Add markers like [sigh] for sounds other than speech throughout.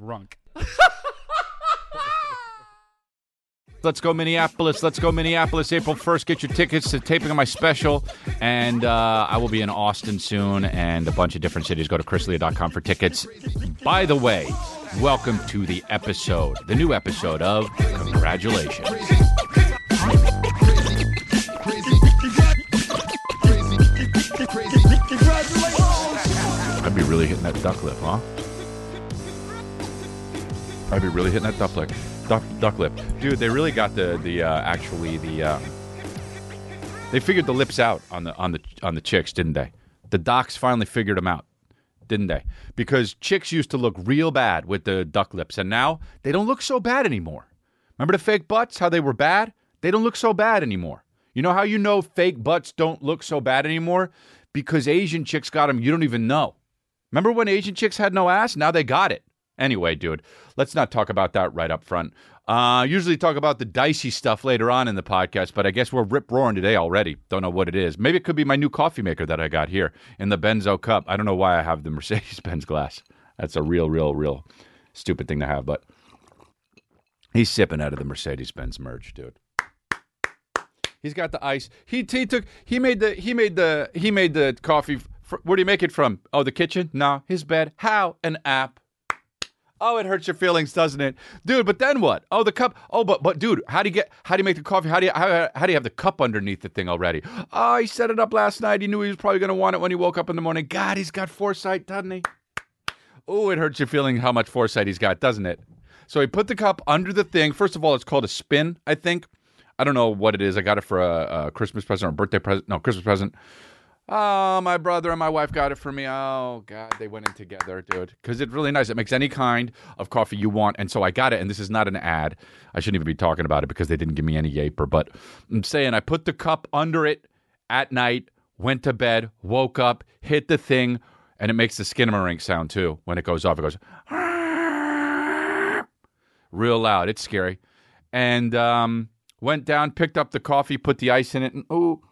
Runk. [laughs] Let's go Minneapolis. Let's go Minneapolis. April 1st. Get your tickets to taping of my special. And uh, I will be in Austin soon and a bunch of different cities. Go to chrisdelia.com for tickets. By the way, welcome to the episode, the new episode of Congratulations. I'd be really hitting that duck lip, huh? I'd be really hitting that duck lip. Duck, duck lip, dude. They really got the the uh, actually the uh, they figured the lips out on the on the on the chicks, didn't they? The docs finally figured them out, didn't they? Because chicks used to look real bad with the duck lips, and now they don't look so bad anymore. Remember the fake butts? How they were bad? They don't look so bad anymore. You know how you know fake butts don't look so bad anymore? Because Asian chicks got them. You don't even know. Remember when Asian chicks had no ass? Now they got it. Anyway, dude, let's not talk about that right up front. Uh, usually talk about the dicey stuff later on in the podcast, but I guess we're rip roaring today already. Don't know what it is. Maybe it could be my new coffee maker that I got here in the Benzo cup. I don't know why I have the [laughs] Mercedes Benz glass. That's a real, real, real stupid thing to have, but he's sipping out of the Mercedes Benz merge, dude. He's got the ice. He, he took he made the he made the he made the coffee. Where do you make it from? Oh, the kitchen? No, his bed. How an app. Oh, it hurts your feelings, doesn't it, dude? But then what? Oh, the cup. Oh, but but dude, how do you get? How do you make the coffee? How do you how, how do you have the cup underneath the thing already? Oh, he set it up last night. He knew he was probably going to want it when he woke up in the morning. God, he's got foresight, doesn't he? Oh, it hurts your feeling how much foresight he's got, doesn't it? So he put the cup under the thing. First of all, it's called a spin, I think. I don't know what it is. I got it for a, a Christmas present or a birthday present. No, Christmas present. Oh, my brother and my wife got it for me. Oh, God, they went in together, dude. Because it's really nice. It makes any kind of coffee you want. And so I got it. And this is not an ad. I shouldn't even be talking about it because they didn't give me any yaper. But I'm saying I put the cup under it at night, went to bed, woke up, hit the thing, and it makes the skinamarink sound too. When it goes off, it goes real loud. It's scary. And um, went down, picked up the coffee, put the ice in it, and ooh,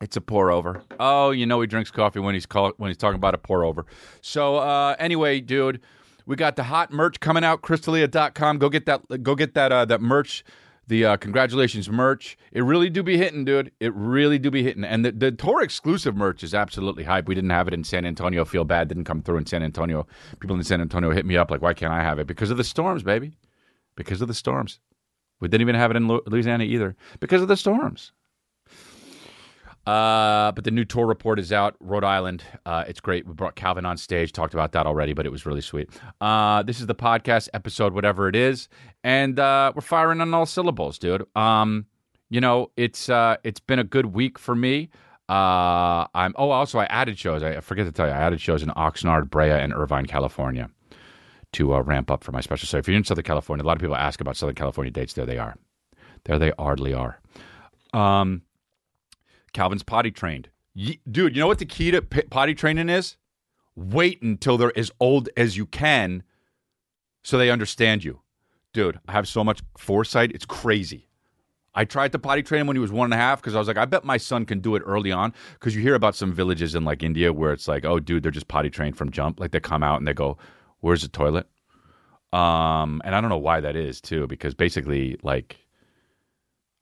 it's a pour over. Oh, you know he drinks coffee when he's call, when he's talking about a pour over. So uh, anyway, dude, we got the hot merch coming out. Chrisdelia.com. Go get that. Go get that. Uh, that merch. The uh, congratulations merch. It really do be hitting, dude. It really do be hitting. And the, the tour exclusive merch is absolutely hype. We didn't have it in San Antonio. Feel bad didn't come through in San Antonio. People in San Antonio hit me up like, why can't I have it? Because of the storms, baby. Because of the storms. We didn't even have it in Louisiana either because of the storms. Uh, but the new tour report is out. Rhode Island. Uh, it's great. We brought Calvin on stage. Talked about that already, but it was really sweet. Uh, this is the podcast episode, whatever it is, and uh, we're firing on all syllables, dude. Um, you know, it's uh, it's been a good week for me. Uh, I'm. Oh, also I added shows. I forget to tell you, I added shows in Oxnard, Brea, and Irvine, California, to ramp up for my special. So if you're in Southern California, a lot of people ask about Southern California dates. There they are. There they hardly are. Um. Calvin's potty trained. Dude, you know what the key to potty training is? Wait until they're as old as you can so they understand you. Dude, I have so much foresight. It's crazy. I tried to potty train him when he was one and a half because I was like, I bet my son can do it early on. Because you hear about some villages in like India where it's like, oh, dude, they're just potty trained from jump. Like they come out and they go, where's the toilet? Um, and I don't know why that is too, because basically, like,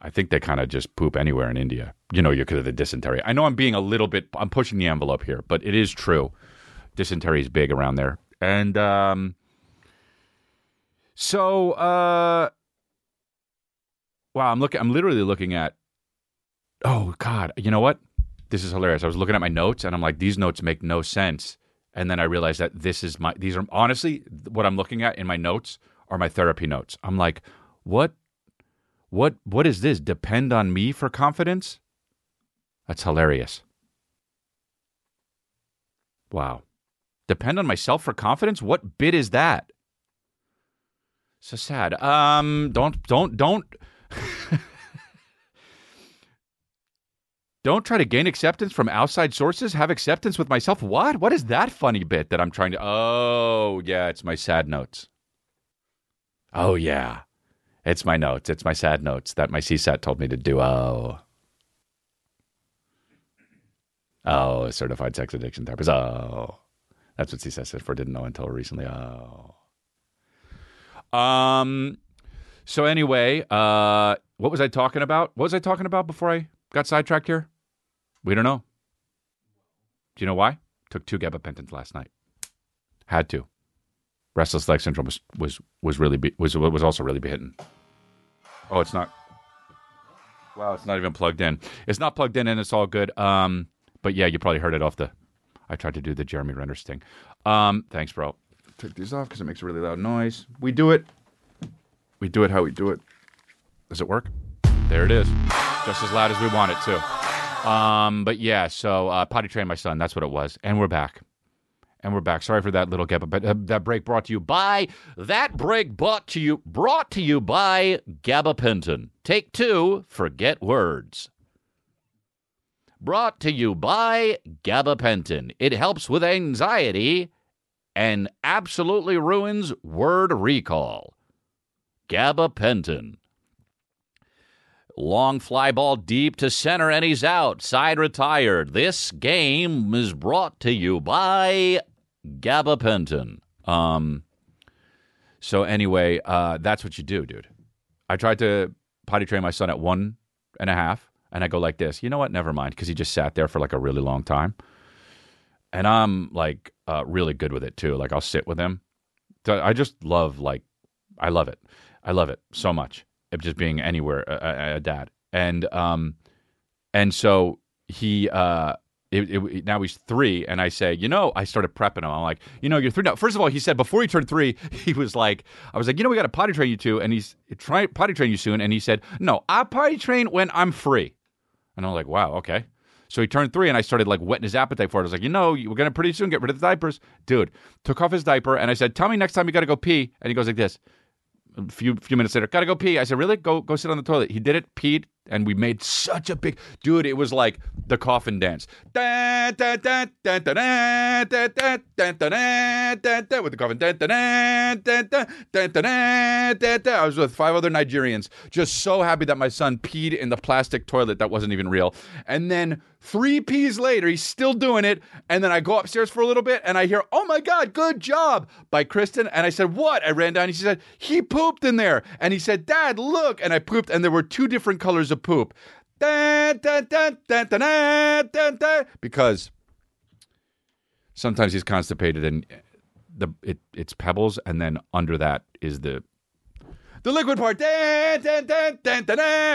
I think they kind of just poop anywhere in India. You know, because of the dysentery. I know I'm being a little bit, I'm pushing the envelope here, but it is true. Dysentery is big around there, and um, so uh, wow, I'm looking, I'm literally looking at. Oh God, you know what? This is hilarious. I was looking at my notes, and I'm like, these notes make no sense. And then I realized that this is my, these are honestly what I'm looking at in my notes are my therapy notes. I'm like, what what what is this? Depend on me for confidence? That's hilarious. Wow. Depend on myself for confidence? What bit is that? So sad. Um don't don't don't [laughs] Don't try to gain acceptance from outside sources. Have acceptance with myself. What? What is that funny bit that I'm trying to? Oh, yeah, it's my sad notes. Oh, yeah. It's my notes. It's my sad notes that my CSAT told me to do. Oh. Oh, certified sex addiction therapist. Oh. That's what CSAT stood for. Didn't know until recently. Oh. Um. So anyway, uh, what was I talking about? What was I talking about before I got sidetracked here? We don't know. Do you know why? Took two gabapentins last night. Had to. Restless leg syndrome was was was really be, was was also really be hitting. Oh, it's not. Wow, it's not even plugged in. It's not plugged in, and it's all good. Um, but yeah, you probably heard it off the. I tried to do the Jeremy Renner sting. Um, thanks, bro. Take these off because it makes a really loud noise. We do it. We do it how we do it. Does it work? There it is. Just as loud as we want it to. Um, but yeah, so uh, potty train my son. That's what it was, and we're back. And we're back. Sorry for that little gap, but uh, that break brought to you by that break brought to you brought to you by gabapentin. Take two. Forget words. Brought to you by gabapentin. It helps with anxiety and absolutely ruins word recall. Gabapentin. Long fly ball deep to center, and he's out. Side retired. This game is brought to you by gabapentin. Um. So anyway, uh, that's what you do, dude. I tried to potty train my son at one and a half, and I go like this. You know what? Never mind, because he just sat there for like a really long time, and I'm like uh, really good with it too. Like I'll sit with him. I just love like I love it. I love it so much of just being anywhere a, a, dad and um and so he uh it, it, now he's three, and I say, you know, I started prepping him. I'm like, you know, you're three now. First of all, he said before he turned three, [laughs] he was like, I was like, you know, we got to potty train you too, and he's trying potty train you soon, and he said, no, I potty train when I'm free, and I'm like, wow, okay. So he turned three, and I started like whetting his appetite for it. I was like, you know, we're gonna pretty soon get rid of the diapers, dude. Took off his diaper, and I said, tell me next time you got to go pee, and he goes like this a few few minutes later, gotta go pee. I said, really? Go go sit on the toilet. He did it, peed, and we made such a big dude. It was like the coffin dance. With the coffin. I was with five other Nigerians, just so happy that my son peed in the plastic toilet that wasn't even real. And then three peas later, he's still doing it. And then I go upstairs for a little bit and I hear, Oh my God, good job by Kristen. And I said, What? I ran down she said, He pooped in there. And he said, Dad, look. And I pooped, and there were two different colors of poop. Because sometimes he's constipated and the it, it's pebbles, and then under that is the the liquid part.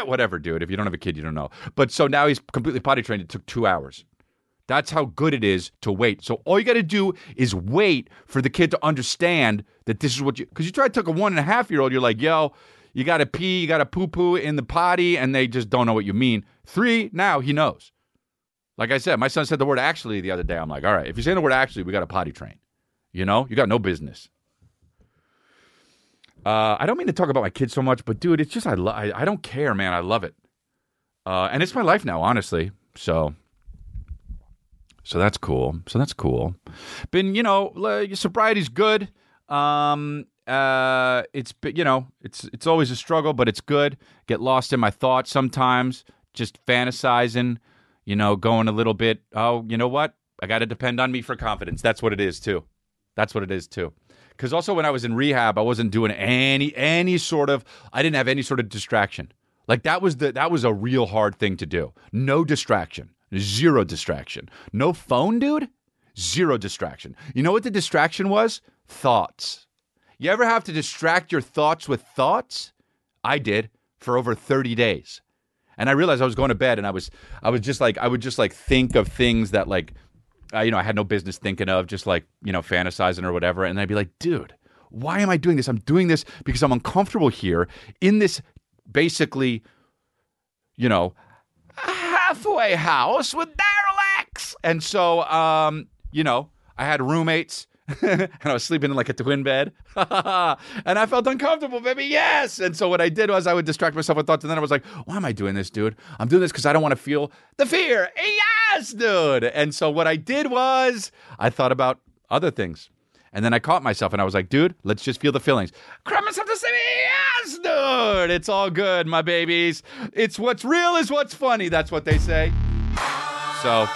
Whatever, dude. If you don't have a kid, you don't know. But so now he's completely potty trained. It took two hours. That's how good it is to wait. So all you got to do is wait for the kid to understand that this is what you. Because you try to take a one and a half year old, you're like, yo, you got to pee, you got to poo poo in the potty, and they just don't know what you mean. Three, now he knows. Like I said, my son said the word actually the other day. I'm like, all right, if you're saying the word actually, we got a potty train. You know, you got no business. Uh, I don't mean to talk about my kids so much, but dude, it's just I, lo- I, I don't care, man. I love it, uh, and it's my life now, honestly. So, so that's cool. So that's cool. Been you know, sobriety's good. Um, uh, it's you know, it's it's always a struggle, but it's good. Get lost in my thoughts sometimes, just fantasizing. You know, going a little bit. Oh, you know what? I got to depend on me for confidence. That's what it is too. That's what it is too. Because also when I was in rehab, I wasn't doing any any sort of. I didn't have any sort of distraction. Like that was the that was a real hard thing to do. No distraction. Zero distraction. No phone, dude. Zero distraction. You know what the distraction was? Thoughts. You ever have to distract your thoughts with thoughts? I did for over 30 days. And I realized I was going to bed and I was I was just like I would just like think of things that like you know I had no business thinking of just like, you know, fantasizing or whatever and I'd be like, "Dude, why am I doing this? I'm doing this because I'm uncomfortable here in this basically you know, halfway house with Daryl X. And so um, you know, I had roommates [laughs] and I was sleeping in like a twin bed. [laughs] and I felt uncomfortable, baby. Yes. And so what I did was I would distract myself with thoughts. And then I was like, why am I doing this, dude? I'm doing this because I don't want to feel the fear. Yes, dude. And so what I did was I thought about other things. And then I caught myself and I was like, dude, let's just feel the feelings. Crap myself to say, yes, dude. It's all good, my babies. It's what's real is what's funny. That's what they say. So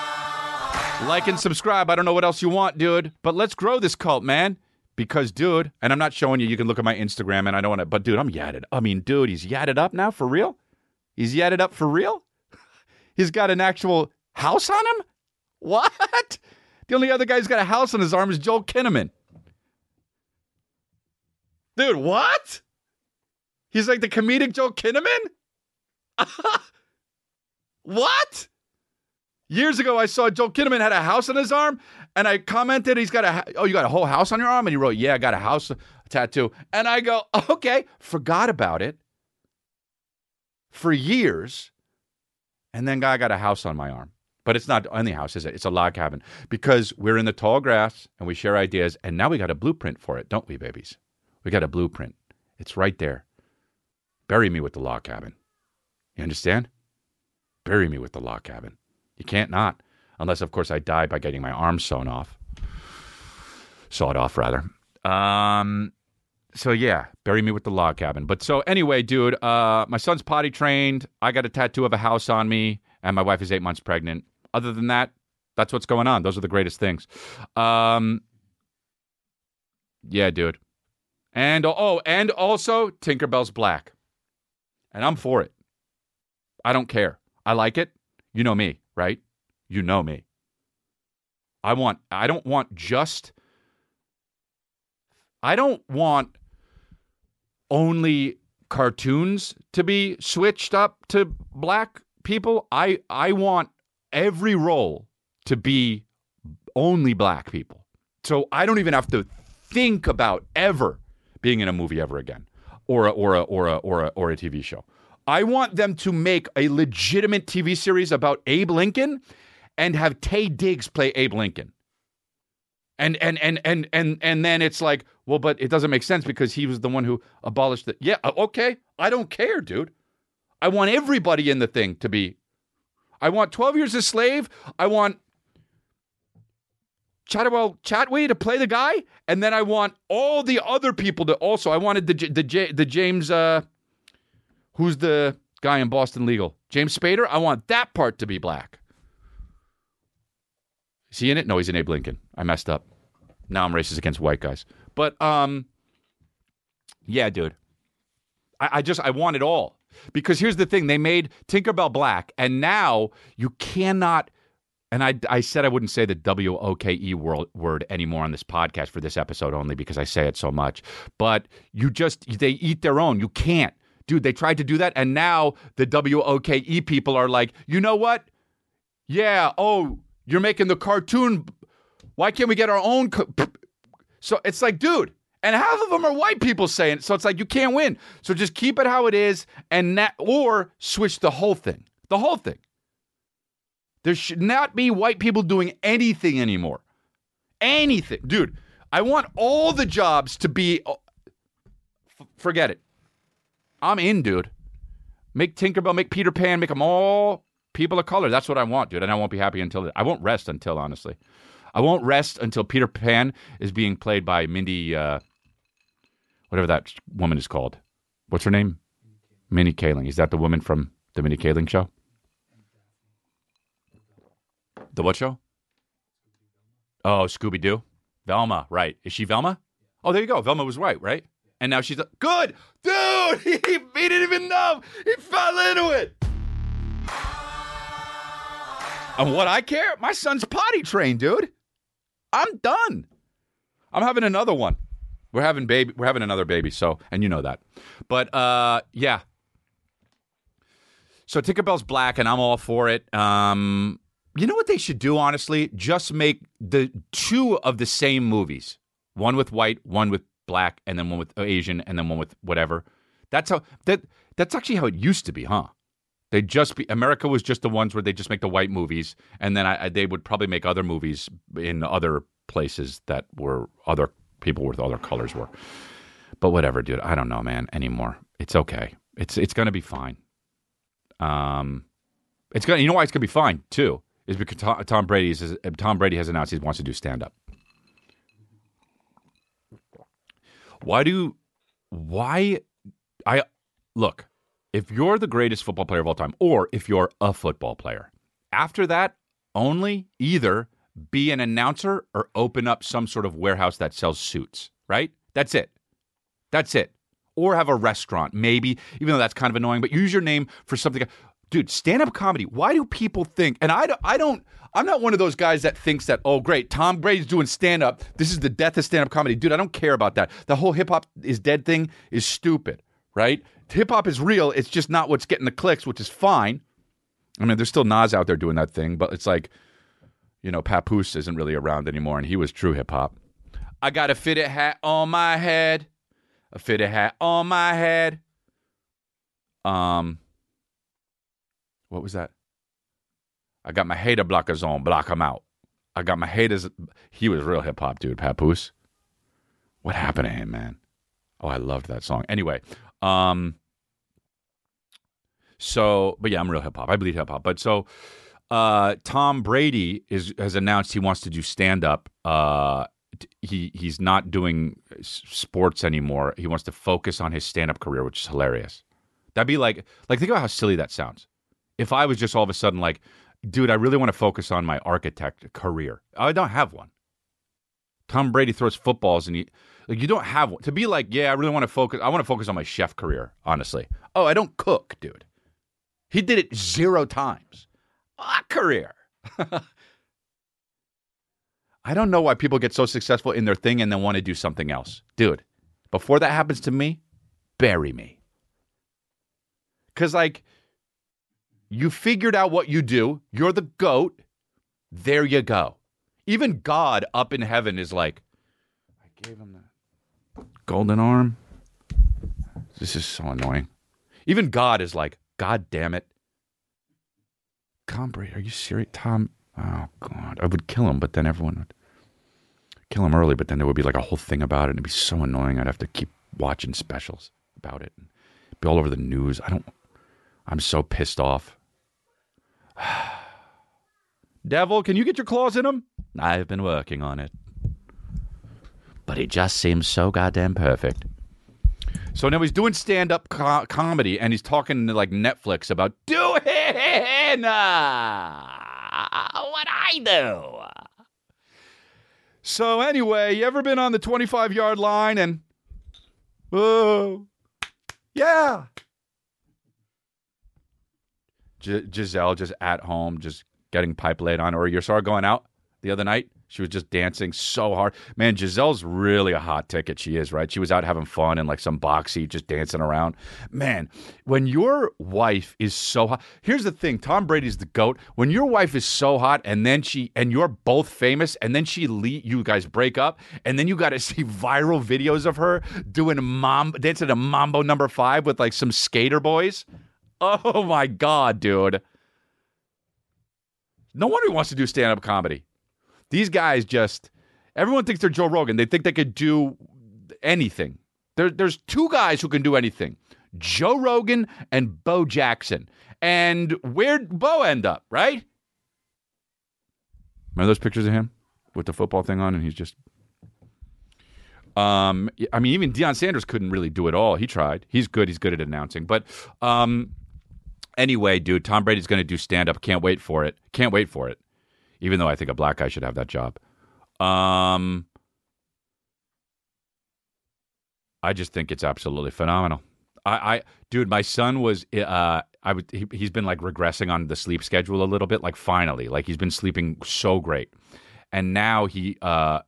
like and subscribe. I don't know what else you want, dude, but let's grow this cult, man. because, dude, and I'm not showing you. You can look at my Instagram, and I don't want to. But, dude, I'm yadded. I mean, dude, he's yadded up now for real. He's yadded up for real. [laughs] He's got an actual house on him. [laughs] What? The only other guy who's got a house on his arm is Joel Kinnaman. Dude, what? He's like the comedic Joel Kinnaman? [laughs] what? Years ago, I saw Joel Kinnaman had a house on his arm, and I commented, "He's got a oh, you got a whole house on your arm," and he wrote, "Yeah, I got a house tattoo," and I go, [laughs] "Okay," forgot about it for years, and then guy got a house on my arm, but it's not any house, is it? It's a log cabin because we're in the tall grass and we share ideas, and now we got a blueprint for it, don't we, babies? We got a blueprint. It's right there. Bury me with the log cabin. You understand? Bury me with the log cabin. You can't not. Unless, of course, I die by getting my arm sewn off. Sawed off, rather. Um, so, yeah, bury me with the log cabin. But so, anyway, dude, uh, my son's potty trained. I got a tattoo of a house on me, and my wife is eight months pregnant. Other than that, that's what's going on. Those are the greatest things. Um, yeah, dude. And, oh, and also Tinkerbell's black. And I'm for it. I don't care. I like it. You know me, right? You know me. I want I don't want just I don't want only cartoons to be switched up to black people. I I want every role to be only black people. So I don't even have to think about ever being in a movie ever again or a, or a, or a, or a, or a TV show. I want them to make a legitimate TV series about Abe Lincoln and have Taye Diggs play Abe Lincoln. And and and and and and then it's like, well, but it doesn't make sense because he was the one who abolished it. Yeah, okay. I don't care, dude. I want everybody in the thing to be I want 12 years a slave. I want Chatwell Chatway to play the guy, and then I want all the other people to also. I wanted the the the James uh, who's the guy in Boston Legal, James Spader. I want that part to be black. Is he in it? No, he's in Abe Lincoln. I messed up. Now I'm racist against white guys. But um, yeah, dude. I, I just I want it all because here's the thing: they made Tinkerbell black, and now you cannot and I, I said I wouldn't say the W O K E word anymore on this podcast for this episode only because I say it so much. But you just, they eat their own. You can't. Dude, they tried to do that. And now the W O K E people are like, you know what? Yeah, oh, you're making the cartoon. Why can't we get our own? Co-? So it's like, dude, and half of them are white people saying it. So it's like, you can't win. So just keep it how it is and that, or switch the whole thing. The whole thing. There should not be white people doing anything anymore. Anything. Dude, I want all the jobs to be. Oh, f- forget it. I'm in, dude. Make Tinkerbell, make Peter Pan, make them all people of color. That's what I want, dude. And I won't be happy until. I won't rest until, honestly. I won't rest until Peter Pan is being played by Mindy, uh, whatever that woman is called. What's her name? Mindy Kaling. Is that the woman from the Mindy Kaling show? The what show? Oh, Scooby Doo. Velma, right. Is she Velma? Oh, there you go. Velma was right, right? And now she's a, good. Dude, [laughs] he, he didn't even know. He fell into it. And what I care, my son's potty trained, dude. I'm done. I'm having another one. We're having baby. We're having another baby. So, and you know that. But uh, yeah. So Tinkerbell's black, and I'm all for it. Um, you know what they should do, honestly? Just make the two of the same movies one with white, one with black, and then one with Asian, and then one with whatever. That's how that that's actually how it used to be, huh? They just be America was just the ones where they just make the white movies, and then I, they would probably make other movies in other places that were other people with other colors were. But whatever, dude. I don't know, man. Anymore. It's okay. It's it's gonna be fine. Um, it's gonna. You know why it's gonna be fine too is because Tom Brady is Tom Brady has announced he wants to do stand up. Why do why I look, if you're the greatest football player of all time or if you're a football player, after that only either be an announcer or open up some sort of warehouse that sells suits. right? That's it. That's it. Or have a restaurant, maybe, even though that's kind of annoying, but use your name for something. Dude, stand up comedy. Why do people think, and I, I don't, I'm not one of those guys that thinks that, oh, great, Tom Brady's doing stand up. This is the death of stand up comedy. Dude, I don't care about that. The whole hip hop is dead thing is stupid, right? Hip hop is real. It's just not what's getting the clicks, which is fine. I mean, there's still Nas out there doing that thing, but it's like, you know, Papoose isn't really around anymore, and he was true hip hop. I got a fitted hat on my head, a fitted hat on my head. Um, what was that? I got my hater blockers on, block them out. I got my haters. He was real hip hop, dude. Papoose. What happened to him, man? Oh, I loved that song. Anyway, um, so, but yeah, I'm real hip hop. I bleed hip hop. But so, uh, Tom Brady is has announced he wants to do stand up. Uh, he he's not doing sports anymore. He wants to focus on his stand up career, which is hilarious. That'd be like like think about how silly that sounds. If I was just all of a sudden like, dude, I really want to focus on my architect career. I don't have one. Tom Brady throws footballs and he like you don't have one. To be like, yeah, I really want to focus I want to focus on my chef career, honestly. Oh, I don't cook, dude. He did it zero times. Ah, career. [laughs] I don't know why people get so successful in their thing and then want to do something else. Dude, before that happens to me, bury me. Cuz like you figured out what you do, you're the goat. There you go. Even God up in heaven is like I gave him the golden arm. This is so annoying. Even God is like, God damn it. Tom Brady, are you serious? Tom, oh God. I would kill him, but then everyone would kill him early, but then there would be like a whole thing about it. and It'd be so annoying. I'd have to keep watching specials about it and be all over the news. I don't, I'm so pissed off. [sighs] Devil, can you get your claws in him? I've been working on it. But it just seems so goddamn perfect. So now he's doing stand up co- comedy and he's talking to like Netflix about doing uh, what I do. So anyway, you ever been on the 25 yard line and, oh, yeah. G- Gisele just at home, just getting pipe laid on. Or you saw her going out the other night. She was just dancing so hard. Man, Gisele's really a hot ticket. She is, right? She was out having fun in like some box seat, just dancing around. Man, when your wife is so hot, here's the thing Tom Brady's the GOAT. When your wife is so hot and then she, and you're both famous, and then she, le- you guys break up, and then you got to [laughs] see viral videos of her doing mom, dancing a Mambo number five with like some skater boys. Oh my God, dude. No wonder he wants to do stand up comedy. These guys just everyone thinks they're Joe Rogan. They think they could do anything. There, there's two guys who can do anything: Joe Rogan and Bo Jackson. And where'd Bo end up? Right? Remember those pictures of him with the football thing on, and he's just. Um, I mean, even Deion Sanders couldn't really do it all. He tried. He's good. He's good at announcing. But um, anyway, dude, Tom Brady's going to do stand up. Can't wait for it. Can't wait for it even though I think a black guy should have that job. Um, I just think it's absolutely phenomenal. I, I dude, my son was, uh, I would, he, he's been like regressing on the sleep schedule a little bit. Like finally, like he's been sleeping so great, and now he, uh,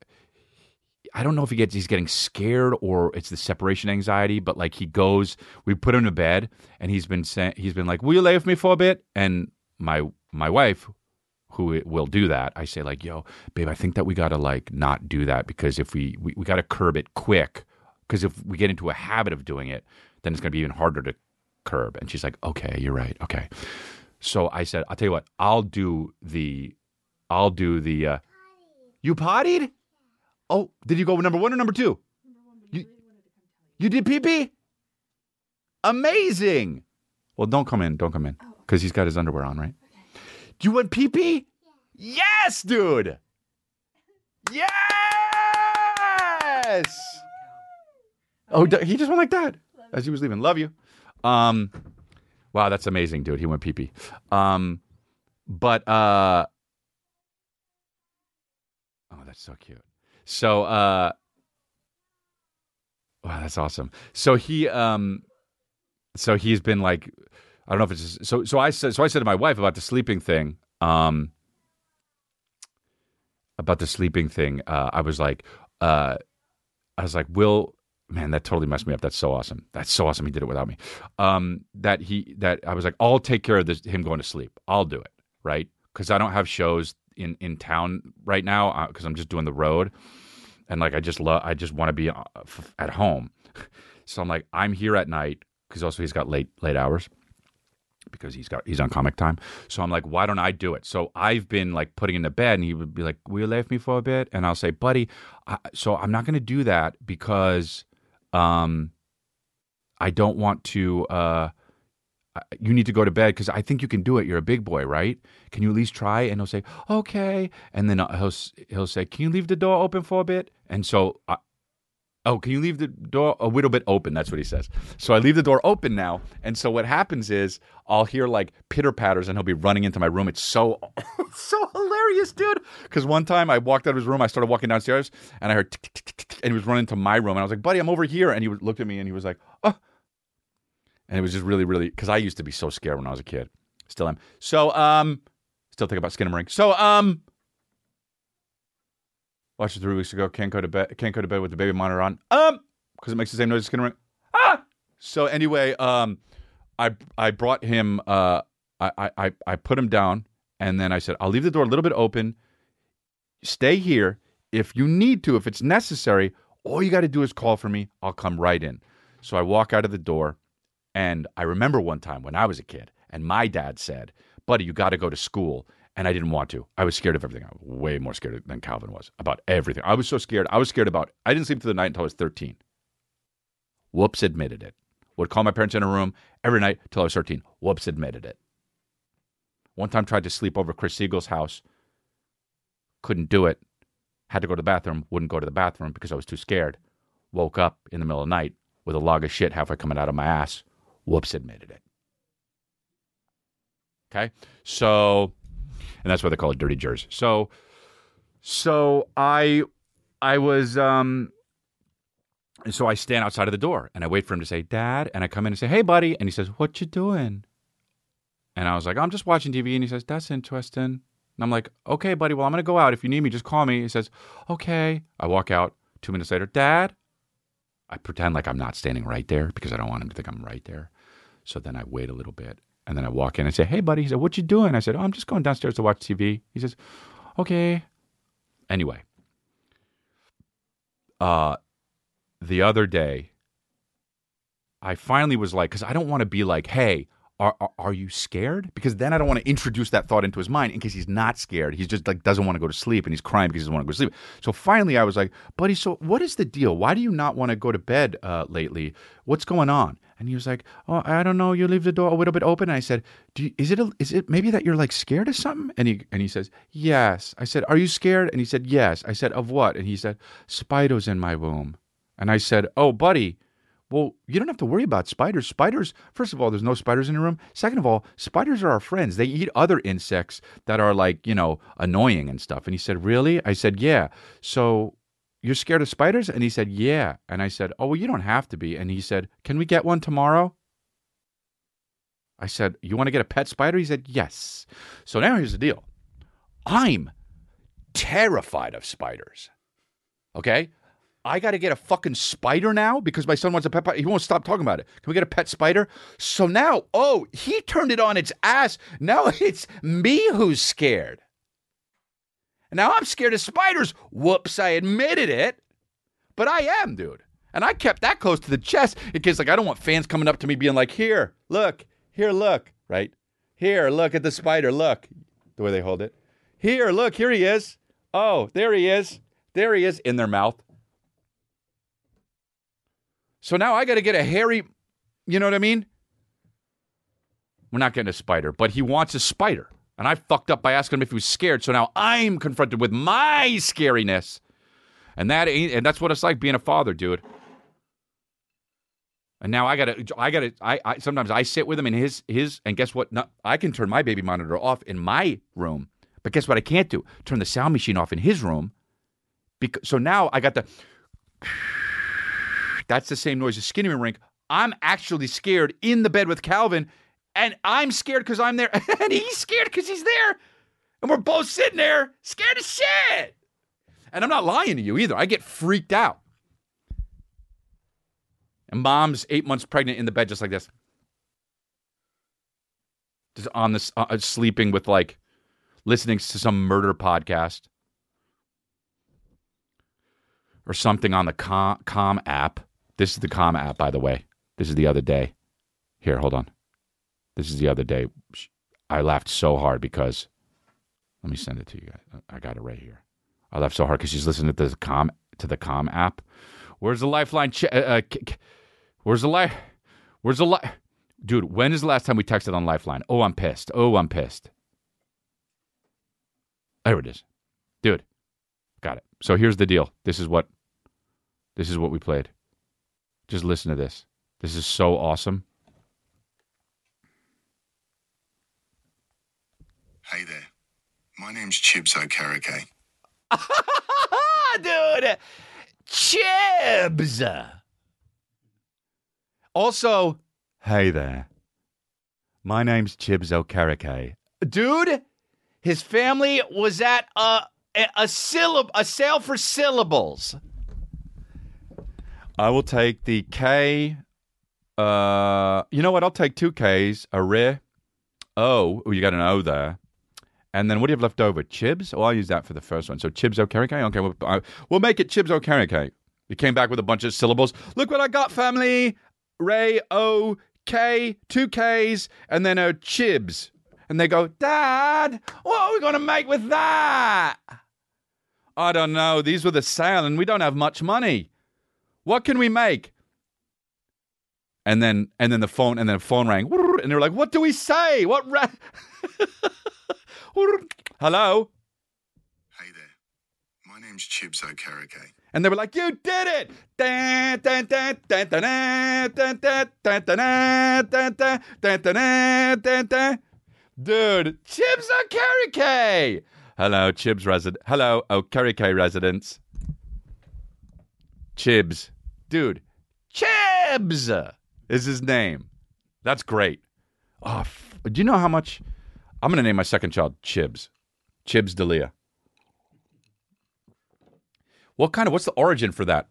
I don't know if he gets he's getting scared or it's the separation anxiety, but like he goes, we put him to bed, and he's been saying he's been like, "Will you lay with me for a bit?" And my my wife, who will do that, I say like, "Yo, babe, I think that we gotta like not do that because if we we, we gotta curb it quick because if we get into a habit of doing it, then it's gonna be even harder to curb." And she's like, "Okay, you're right. Okay." So I said, "I'll tell you what. I'll do the, I'll do the. Uh, you pottied? Oh, did you go number one or number two? You, you did pee pee? Amazing. Well, don't come in. Don't come in because he's got his underwear on, right? Do you want pee pee? Yes, dude. Yes. Oh, he just went like that as he was leaving. Love you. Um, wow, that's amazing, dude. He went pee pee. Um, but uh, oh, that's so cute. So uh, Wow, that's awesome. So he um so he's been like I don't know if it's just, so so I said so I said to my wife about the sleeping thing. Um about the sleeping thing. Uh I was like uh I was like, Will man, that totally messed me up. That's so awesome. That's so awesome. He did it without me. Um, that he that I was like, I'll take care of this. Him going to sleep. I'll do it. Right? Because I don't have shows in in town right now because uh, I'm just doing the road, and like I just love. I just want to be uh, at home. [laughs] So I'm like, I'm here at night because also he's got late late hours because he's got he's on comic time. So I'm like, why don't I do it? So I've been like putting in the bed, and he would be like, "Will you leave me for a bit?" And I'll say, "Buddy," I, so I'm not going to do that because um, I don't want to. Uh, you need to go to bed because I think you can do it. You're a big boy, right? Can you at least try? And he'll say, okay. And then uh, he'll he'll say, can you leave the door open for a bit? And so I, Oh, can you leave the door a little bit open? That's what he says. So I leave the door open now. And so what happens is I'll hear like pitter patters and he'll be running into my room. It's so, [laughs] so hilarious, dude. Because one time I walked out of his room, I started walking downstairs and I heard and he was running to my room. And I was like, buddy, I'm over here. And he looked at me and he was like. And it was just really, really, because I used to be so scared when I was a kid. Still am. So, um, still think about Skinamarink. So, um, Watched it three weeks ago. Can't go to bed. Can't go to bed with the baby monitor on. Um, because it makes the same noise as skin ring. Ah. So anyway, um, I I brought him. Uh, I I I put him down, and then I said, I'll leave the door a little bit open. Stay here. If you need to, if it's necessary, all you got to do is call for me. I'll come right in. So I walk out of the door, and I remember one time when I was a kid, and my dad said, "Buddy, you got to go to school." and I didn't want to. I was scared of everything. I was way more scared than Calvin was about everything. I was so scared. I was scared about. I didn't sleep through the night until I was thirteen. Whoops, admitted it. Would call my parents in a room every night till I was thirteen. Whoops, admitted it. One time tried to sleep over Chris Siegel's house. Couldn't do it. Had to go to the bathroom. Wouldn't go to the bathroom because I was too scared. Woke up in the middle of the night with a log of shit halfway coming out of my ass. Whoops, admitted it. Okay, so and that's why they call it dirty jersey. So, so I, I was, um, so I stand outside of the door and I wait for him to say, "Dad," and I come in and say, "Hey, buddy," and he says, "What you doing?" And I was like, "I'm just watching TV," and he says, "That's interesting." And I'm like, "Okay, buddy. Well, I'm gonna go out. If you need me, just call me." He says, "Okay." I walk out. Two minutes later, Dad. I pretend like I'm not standing right there because I don't want him to think I'm right there. So then I wait a little bit, and then I walk in and say, "Hey, buddy." He said, "What you doing?" I said, "Oh, I'm just going downstairs to watch TV." He says, "Okay." Anyway, uh, the other day, I finally was like, because I don't want to be like, "Hey, are, are, are you scared?" Because then I don't want to introduce that thought into his mind in case he's not scared. He's just like doesn't want to go to sleep and he's crying because he doesn't want to go to sleep. So finally, I was like, "Buddy, so what is the deal? Why do you not want to go to bed uh, lately? What's going on?" And he was like, "Oh, I don't know. You leave the door a little bit open." And I said, you, "Is it a, is it maybe that you're like scared of something?" And he and he says, "Yes." I said, "Are you scared?" And he said, "Yes." I said, "Of what?" And he said, "Spiders in my room." And I said, "Oh, buddy, well, you don't have to worry about spiders. Spiders, first of all, there's no spiders in your room. Second of all, spiders are our friends. They eat other insects that are like, you know, annoying and stuff. And he said, Really? I said, Yeah. So you're scared of spiders? And he said, Yeah. And I said, Oh, well, you don't have to be. And he said, Can we get one tomorrow? I said, You want to get a pet spider? He said, Yes. So now here's the deal I'm terrified of spiders. Okay? I got to get a fucking spider now because my son wants a pet. He won't stop talking about it. Can we get a pet spider? So now, oh, he turned it on its ass. Now [laughs] it's me who's scared. Now I'm scared of spiders. Whoops, I admitted it. But I am, dude. And I kept that close to the chest in case, like, I don't want fans coming up to me being like, here, look, here, look, right? Here, look at the spider, look. The way they hold it. Here, look, here he is. Oh, there he is. There he is in their mouth. So now I got to get a hairy, you know what I mean? We're not getting a spider, but he wants a spider. And I fucked up by asking him if he was scared. So now I'm confronted with my scariness. And that ain't, and that's what it's like being a father, dude. And now I gotta, I gotta, I, I sometimes I sit with him in his, his, and guess what? No, I can turn my baby monitor off in my room, but guess what? I can't do turn the sound machine off in his room. Because so now I got the That's the same noise as Skinny Rink. I'm actually scared in the bed with Calvin, and I'm scared because I'm there, [laughs] and he's scared because he's there. And we're both sitting there scared as shit. And I'm not lying to you either. I get freaked out. And mom's eight months pregnant in the bed just like this. Just on this, uh, sleeping with like listening to some murder podcast or something on the Calm, Calm app. This is the Calm app, by the way. This is the other day. Here, hold on. This is the other day. I laughed so hard because. Let me send it to you guys. I got it right here. I laughed so hard because she's listening to the Calm to the Calm app. Where's the lifeline? Ch- uh, uh, where's the life? Where's the li- Dude, when is the last time we texted on Lifeline? Oh, I'm pissed. Oh, I'm pissed. There it is. Dude. Got it. So here's the deal. This is what this is what we played. Just listen to this. This is so awesome. Hey there. My name's Chibs Okereke. [laughs] Dude, Chibs. Also, hey there. My name's Chibs Okereke. Dude, his family was at a a, a syllab a sale for syllables. I will take the K. Uh, you know what? I'll take two K's. A re. O. Oh, you got an O there. And then what do you have left over? Chibs? Oh, I'll use that for the first one. So Chibs Okereke? Okay, we'll, uh, we'll make it Chibs Okereke. You came back with a bunch of syllables. Look what I got, family. Ray, O, K, two Ks, and then a Chibs. And they go, Dad, what are we going to make with that? I don't know. These were the sale, and we don't have much money. What can we make? And then, and then the phone, and then the phone rang, and they were like, "What do we say? What?" Ra- [laughs] Hello. Hey there. My name's Chibs Okereke. And they were like, "You did it!" Dude, Chibs Okereke. Hello, Chibs resident. Hello, Okereke residents. Chibs, dude, Chibs is his name. That's great. Oh, f- do you know how much? I'm gonna name my second child Chibs. Chibs D'Elia. What kind of? What's the origin for that?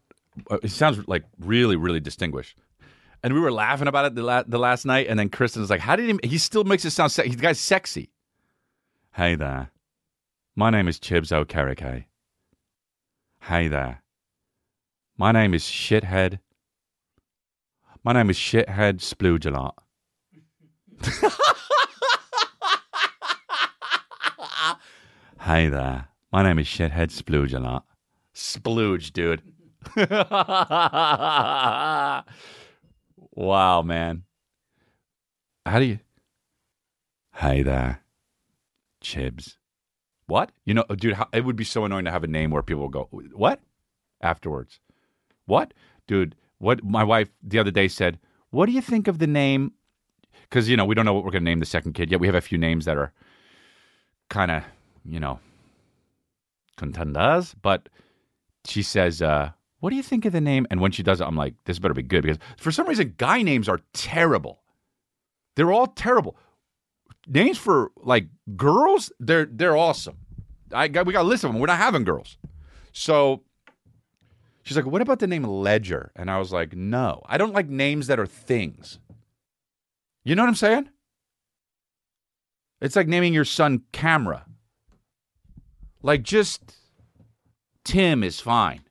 Uh, It sounds like really, really distinguished. And we were laughing about it the, la- the last night, and then Kristen was like, "How did he? He still makes it sound. Se- the guy's sexy." Hey there, my name is Chibs Okereke. Hey there, my name is Shithead. My name is Shithead Sploogelot. [laughs] hey there, my name is Shithead Splooge a lot. Splooge, dude. [laughs] wow, man. How do you? Hey there, Chibs. What? You know, dude, how, it would be so annoying to have a name where people will go, what? Afterwards. What? Dude, what my wife the other day said, what do you think of the name? Because, you know, we don't know what we're going to name the second kid yet. We have a few names that are kind of, you know, contenders. But she says, uh, what do you think of the name? And when she does it, I'm like, this better be good. Because for some reason, guy names are terrible. They're all terrible names for like girls, they're they're awesome. I got we got a list of them. We're not having girls, so she's like, "What about the name Ledger?" And I was like, "No, I don't like names that are things." You know what I'm saying? It's like naming your son Camera. Like just Tim is fine.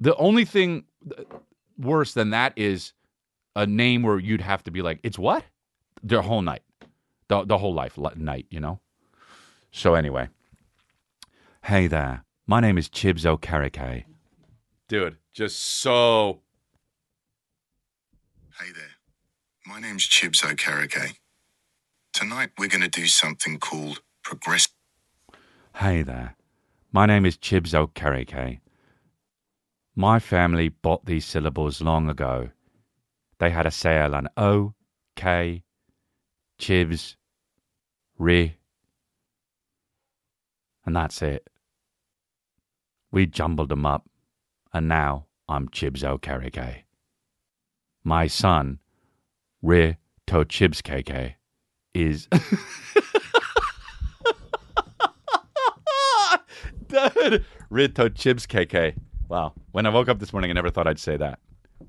The only thing uh, worse than that is a name where you'd have to be like, "It's what?" the whole night, the the whole life night, you know. So anyway, hey there, my name is Chibs Okereke. Dude, just so. Hey there. My name's Chibs Okereke. Tonight we're going to do something called progress. Hey there, my name is Chibs Okereke. My family bought these syllables long ago. They had a sale on O, K, Chibs, Re, and that's it. We jumbled them up, and now I'm Chibs Okereke. My son, Re To Chibs KK, is. [laughs] Dude, Rid to Chibs KK. Wow. When I woke up this morning, I never thought I'd say that.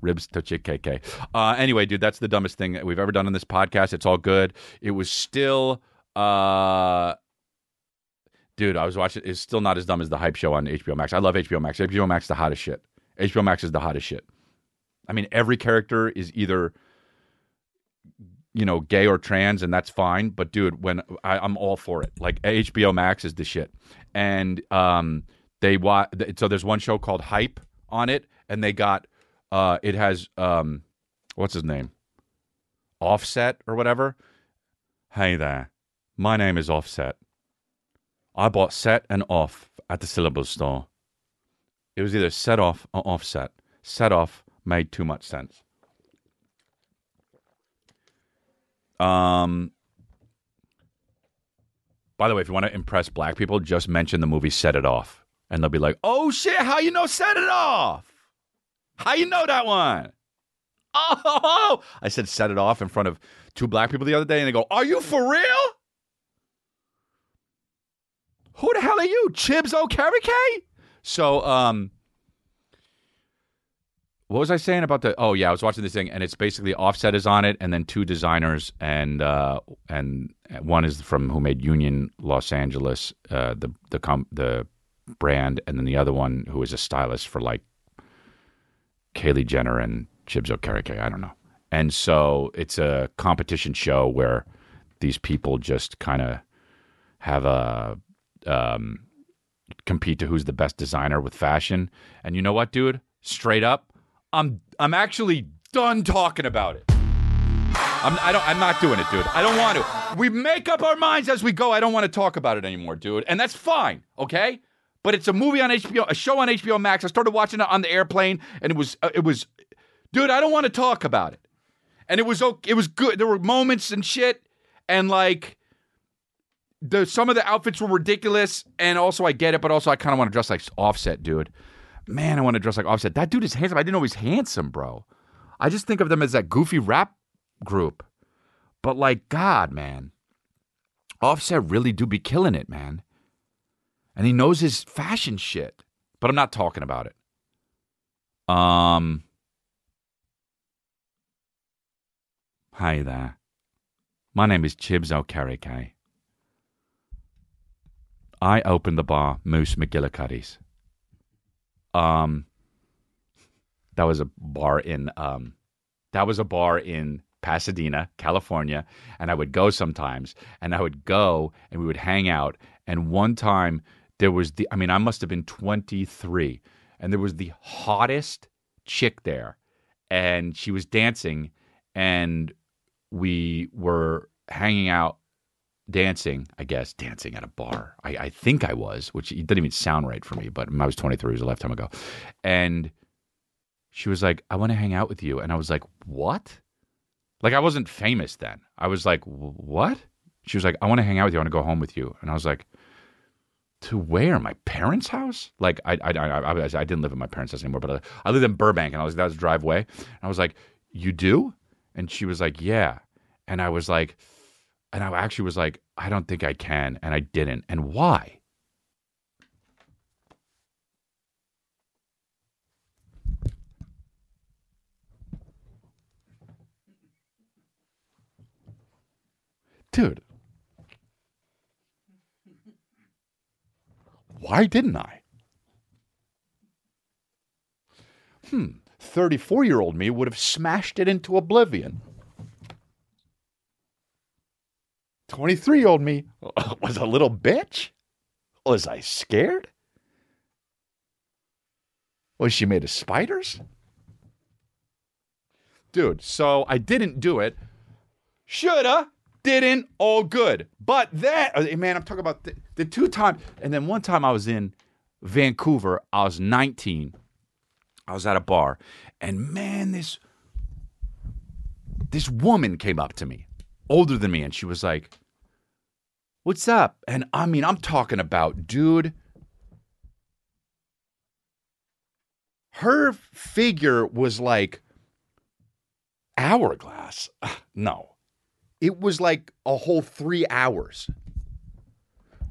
Ribs to chick KK. Uh, anyway, dude, that's the dumbest thing that we've ever done on this podcast. It's all good. It was still, uh, dude, I was watching. It's still not as dumb as the hype show on HBO Max. I love HBO Max. HBO Max is the hottest shit. HBO Max is the hottest shit. I mean, every character is either you know, gay or trans, and that's fine. But dude, when I, I'm all for it. Like HBO Max is the shit, and um, they watch. So there's one show called Hype on it, and they got uh, it has um, what's his name, Offset or whatever. Hey there, my name is Offset. I bought set and off at the syllable store. It was either set off or offset. Set off made too much sense. Um. By the way, if you want to impress black people, just mention the movie Set It Off, and they'll be like, "Oh shit, how you know Set It Off? How you know that one?" [laughs] Oh, I said Set It Off in front of two black people the other day, and they go, "Are you for real?" Who the hell are you, Chibs Okereke? So, um, what was I saying about the? Oh yeah, I was watching this thing, and it's basically Offset is on it, and then two designers, and uh, and one is from who made Union Los Angeles, uh, the the com- the brand, and then the other one who is a stylist for like Kylie Jenner and Chibs Okereke. I don't know. And so it's a competition show where these people just kind of have a um, compete to who's the best designer with fashion. And you know what, dude? Straight up, I'm I'm actually done talking about it. I'm I don't I'm not doing it, dude. I don't want to. We make up our minds as we go. I don't want to talk about it anymore, dude. And that's fine, okay? But it's a movie on HBO, a show on HBO Max. I started watching it on the airplane, and it was uh, it was, dude. I don't want to talk about it. And it was okay. It was good. There were moments and shit, and like the some of the outfits were ridiculous, and also I get it, but also I kind of want to dress like Offset, dude. Man, I want to dress like Offset. That dude is handsome. I didn't know he was handsome, bro. I just think of them as that goofy rap group. But like, God, man, Offset really do be killing it, man. And he knows his fashion shit. But I'm not talking about it. Um. Hi there. My name is Chibs Okereke. I opened the bar Moose McGillicuddy's. Um, that was a bar in um, that was a bar in Pasadena, California, and I would go sometimes, and I would go and we would hang out. And one time there was the, I mean, I must have been 23, and there was the hottest chick there, and she was dancing, and we were hanging out dancing, I guess, dancing at a bar. I, I think I was, which it didn't even sound right for me, but I was 23, it was a lifetime ago. And she was like, I want to hang out with you. And I was like, what? Like, I wasn't famous then. I was like, what? She was like, I want to hang out with you. I want to go home with you. And I was like, to where? My parents' house? Like, I, I, I, I, I didn't live in my parents' house anymore, but I, I lived in Burbank and I was, that was drive away. And I was like, you do? And she was like, yeah. And I was like, and I actually was like, I don't think I can. And I didn't. And why? Dude. Why didn't I? Hmm. 34 year old me would have smashed it into oblivion. 23 year old me [laughs] was a little bitch? Was I scared? Was she made of spiders? Dude, so I didn't do it. Shoulda, didn't, all good. But that, uh, man, I'm talking about the, the two times. And then one time I was in Vancouver, I was 19. I was at a bar, and man, this this woman came up to me, older than me, and she was like, What's up? And I mean, I'm talking about, dude, her figure was like hourglass. No, it was like a whole three hours.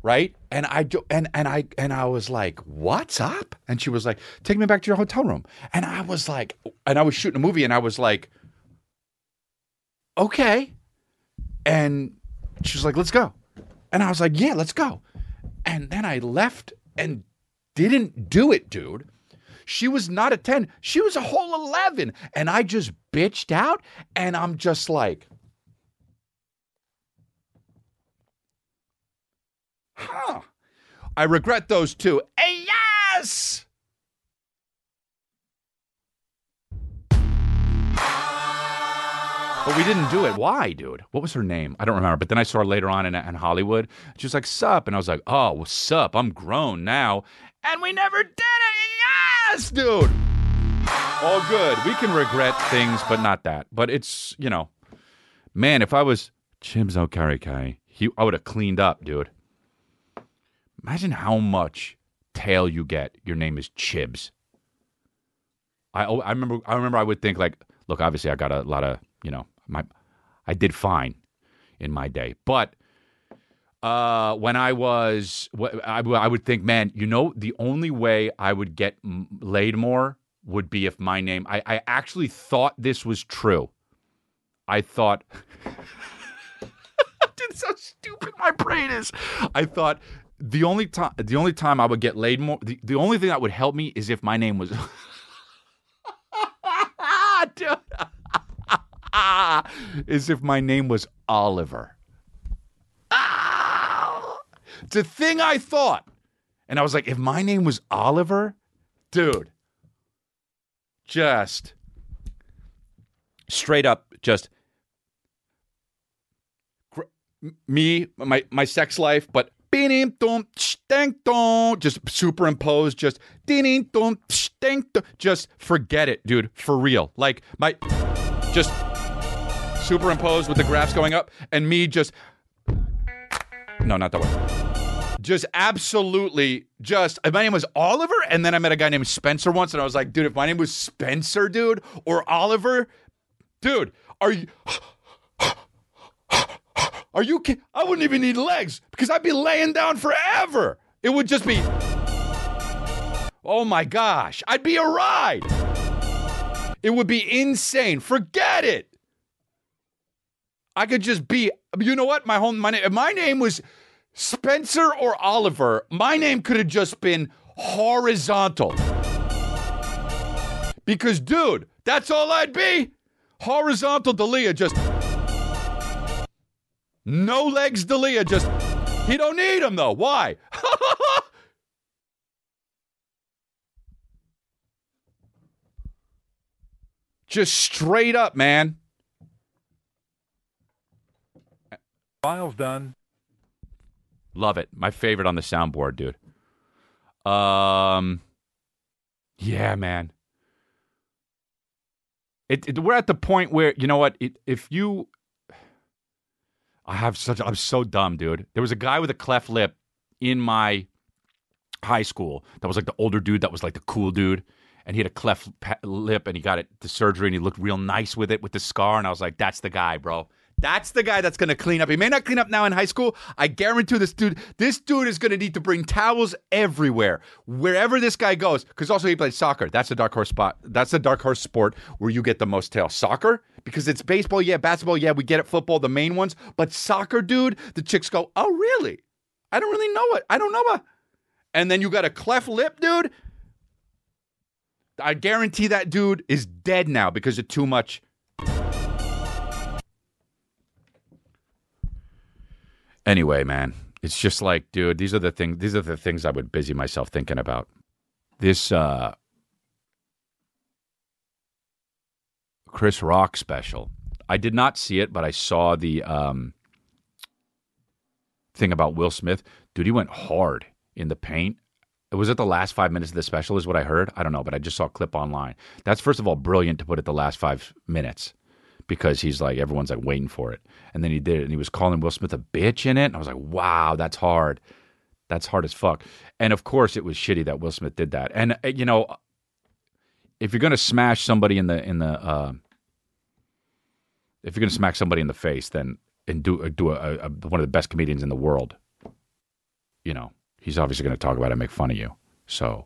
Right, and I do, and and I and I was like, "What's up?" And she was like, "Take me back to your hotel room." And I was like, and I was shooting a movie, and I was like, "Okay," and she was like, "Let's go," and I was like, "Yeah, let's go." And then I left and didn't do it, dude. She was not a 10. She was a whole 11. And I just bitched out. And I'm just like, huh. I regret those two. Hey, yes! But we didn't do it. Why, dude? What was her name? I don't remember. But then I saw her later on in, in Hollywood. She was like, sup. And I was like, oh, what's up? I'm grown now. And we never did it. Yes, dude. All good. We can regret things, but not that. But it's, you know, man, if I was Chibs Okereke, he I would have cleaned up, dude. Imagine how much tail you get. Your name is Chibs. I I remember I remember I would think like, look, obviously I got a lot of, you know, my I did fine in my day. But uh, when I was, I, I would think, man, you know, the only way I would get laid more would be if my name. I, I actually thought this was true. I thought, [laughs] dude, so stupid my brain is. I thought the only time, the only time I would get laid more, the, the only thing that would help me is if my name was. [laughs] dude. [laughs] is if my name was Oliver. Ah! It's a thing I thought. And I was like, if my name was Oliver, dude, just straight up, just me, my my sex life, but just superimposed, just just forget it, dude, for real. Like my just superimposed with the graphs going up, and me just. No, not that one. Just absolutely, just. My name was Oliver, and then I met a guy named Spencer once, and I was like, dude, if my name was Spencer, dude, or Oliver, dude, are you. Are you I wouldn't even need legs because I'd be laying down forever. It would just be. Oh my gosh. I'd be a ride. It would be insane. Forget it. I could just be, you know what? My home, my name, my name was Spencer or Oliver, my name could have just been horizontal. Because, dude, that's all I'd be. Horizontal D'Elia, just no legs D'Elia, just he don't need them though. Why? [laughs] just straight up, man. Files done. Love it. My favorite on the soundboard, dude. Um, yeah, man. It, it, we're at the point where you know what? It, if you, I have such. I'm so dumb, dude. There was a guy with a cleft lip in my high school that was like the older dude that was like the cool dude, and he had a cleft lip and he got it the surgery and he looked real nice with it with the scar, and I was like, that's the guy, bro. That's the guy that's going to clean up. He may not clean up now in high school. I guarantee this dude, this dude is going to need to bring towels everywhere, wherever this guy goes. Because also he plays soccer. That's a dark horse spot. That's the dark horse sport where you get the most tail. Soccer, because it's baseball, yeah, basketball, yeah, we get it. Football, the main ones. But soccer, dude, the chicks go, oh really? I don't really know it. I don't know what. And then you got a cleft lip, dude. I guarantee that dude is dead now because of too much Anyway, man, it's just like, dude, these are the things. These are the things I would busy myself thinking about. This uh, Chris Rock special. I did not see it, but I saw the um, thing about Will Smith. Dude, he went hard in the paint. It was at the last five minutes of the special, is what I heard. I don't know, but I just saw a clip online. That's first of all brilliant to put it the last five minutes because he's like everyone's like waiting for it. And then he did it, and he was calling Will Smith a bitch in it. And I was like, wow, that's hard. That's hard as fuck. And of course, it was shitty that Will Smith did that. And uh, you know, if you're gonna smash somebody in the in the uh, if you're gonna smack somebody in the face, then and do do a, a, one of the best comedians in the world, you know, he's obviously to talk about it and make fun of you. So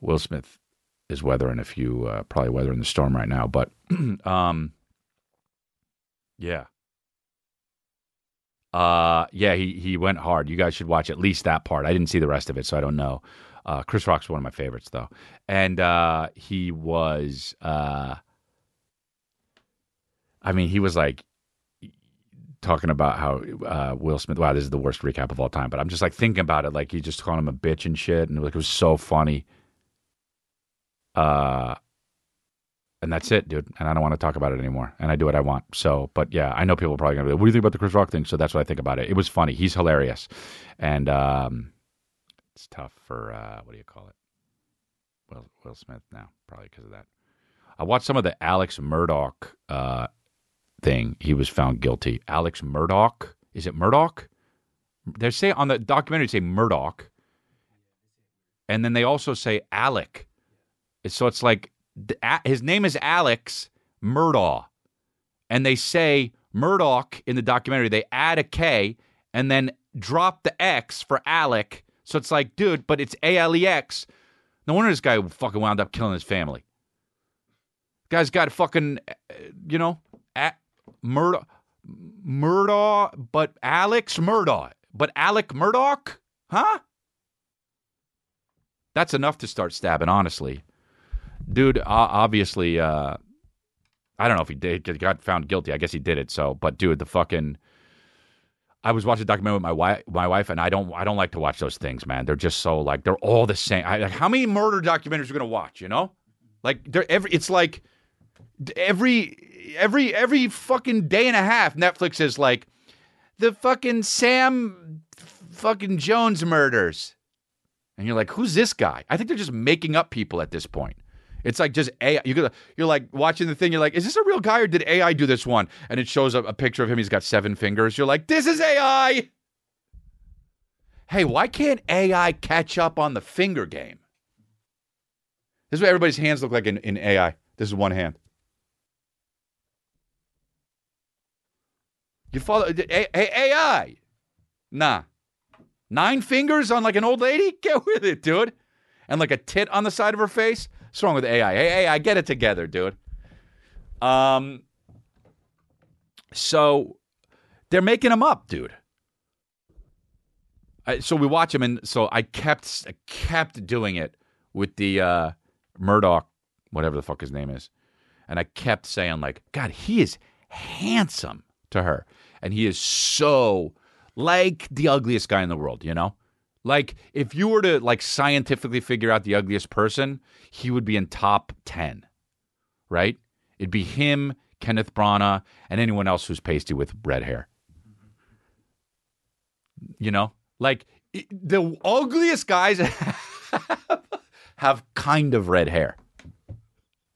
Will Smith is weathering a few, uh, probably weathering the storm right now. But [clears throat] um, yeah, uh, yeah, he he went hard. You guys should watch at least that part. I didn't see the rest of it, so I don't know. Uh, Chris Rock's one of my favorites, though, and uh, he was. Uh, I mean, he was like talking about how uh, Will Smith. Wow, this is the worst recap of all time. But I'm just like thinking about it, like he just called him a bitch and shit, and like it was so funny. Uh, and that's it, dude. And I don't want to talk about it anymore. And I do what I want. So, but yeah, I know people are probably gonna be like, "What do you think about the Chris Rock thing?" So that's what I think about it. It was funny. He's hilarious, and um, it's tough for uh, what do you call it? Will Will Smith now, probably because of that. I watched some of the Alex Murdaugh uh, thing. He was found guilty. Alex Murdaugh. Is it Murdaugh? They say on the documentary, say Murdaugh, and then they also say Alec. So it's like his name is Alex Murdaugh, and they say Murdoch in the documentary. They add a K and then drop the X for Alec. So it's like, dude, but it's A L E X. No wonder this guy fucking wound up killing his family. Guy's got fucking, uh, you know, Murdaugh, Murdaugh, but Alex Murdaugh, but Alec Murdoch, huh? That's enough to start stabbing, honestly, dude. obviously, uh, I don't know if he did got found guilty. I guess he did it. So, but dude, the fucking. I was watching a documentary with my wife, my wife, and I don't, I don't like to watch those things, man. They're just so like they're all the same. I, like, how many murder documentaries are gonna watch? You know, like they're every. It's like every every every fucking day and a half Netflix is like the fucking Sam fucking Jones murders. And you're like, who's this guy? I think they're just making up people at this point. It's like just AI. You're, you're like watching the thing. You're like, is this a real guy or did AI do this one? And it shows up a picture of him. He's got seven fingers. You're like, this is AI. Hey, why can't AI catch up on the finger game? This is what everybody's hands look like in, in AI. This is one hand. You follow AI? Nah. Nine fingers on like an old lady? [laughs] Get with it, dude. And like a tit on the side of her face? What's wrong with AI? Hey, AI, get it together, dude. Um. So they're making them up, dude. I, so we watch them, and so I kept I kept doing it with the uh, Murdaugh, whatever the fuck his name is, and I kept saying like, God, he is handsome to her and he is so like the ugliest guy in the world, you know? Like if you were to like scientifically figure out the ugliest person, he would be in top 10. Right? It'd be him, Kenneth Branagh, and anyone else who's pasty with red hair. You know? Like the ugliest guys [laughs] have kind of red hair.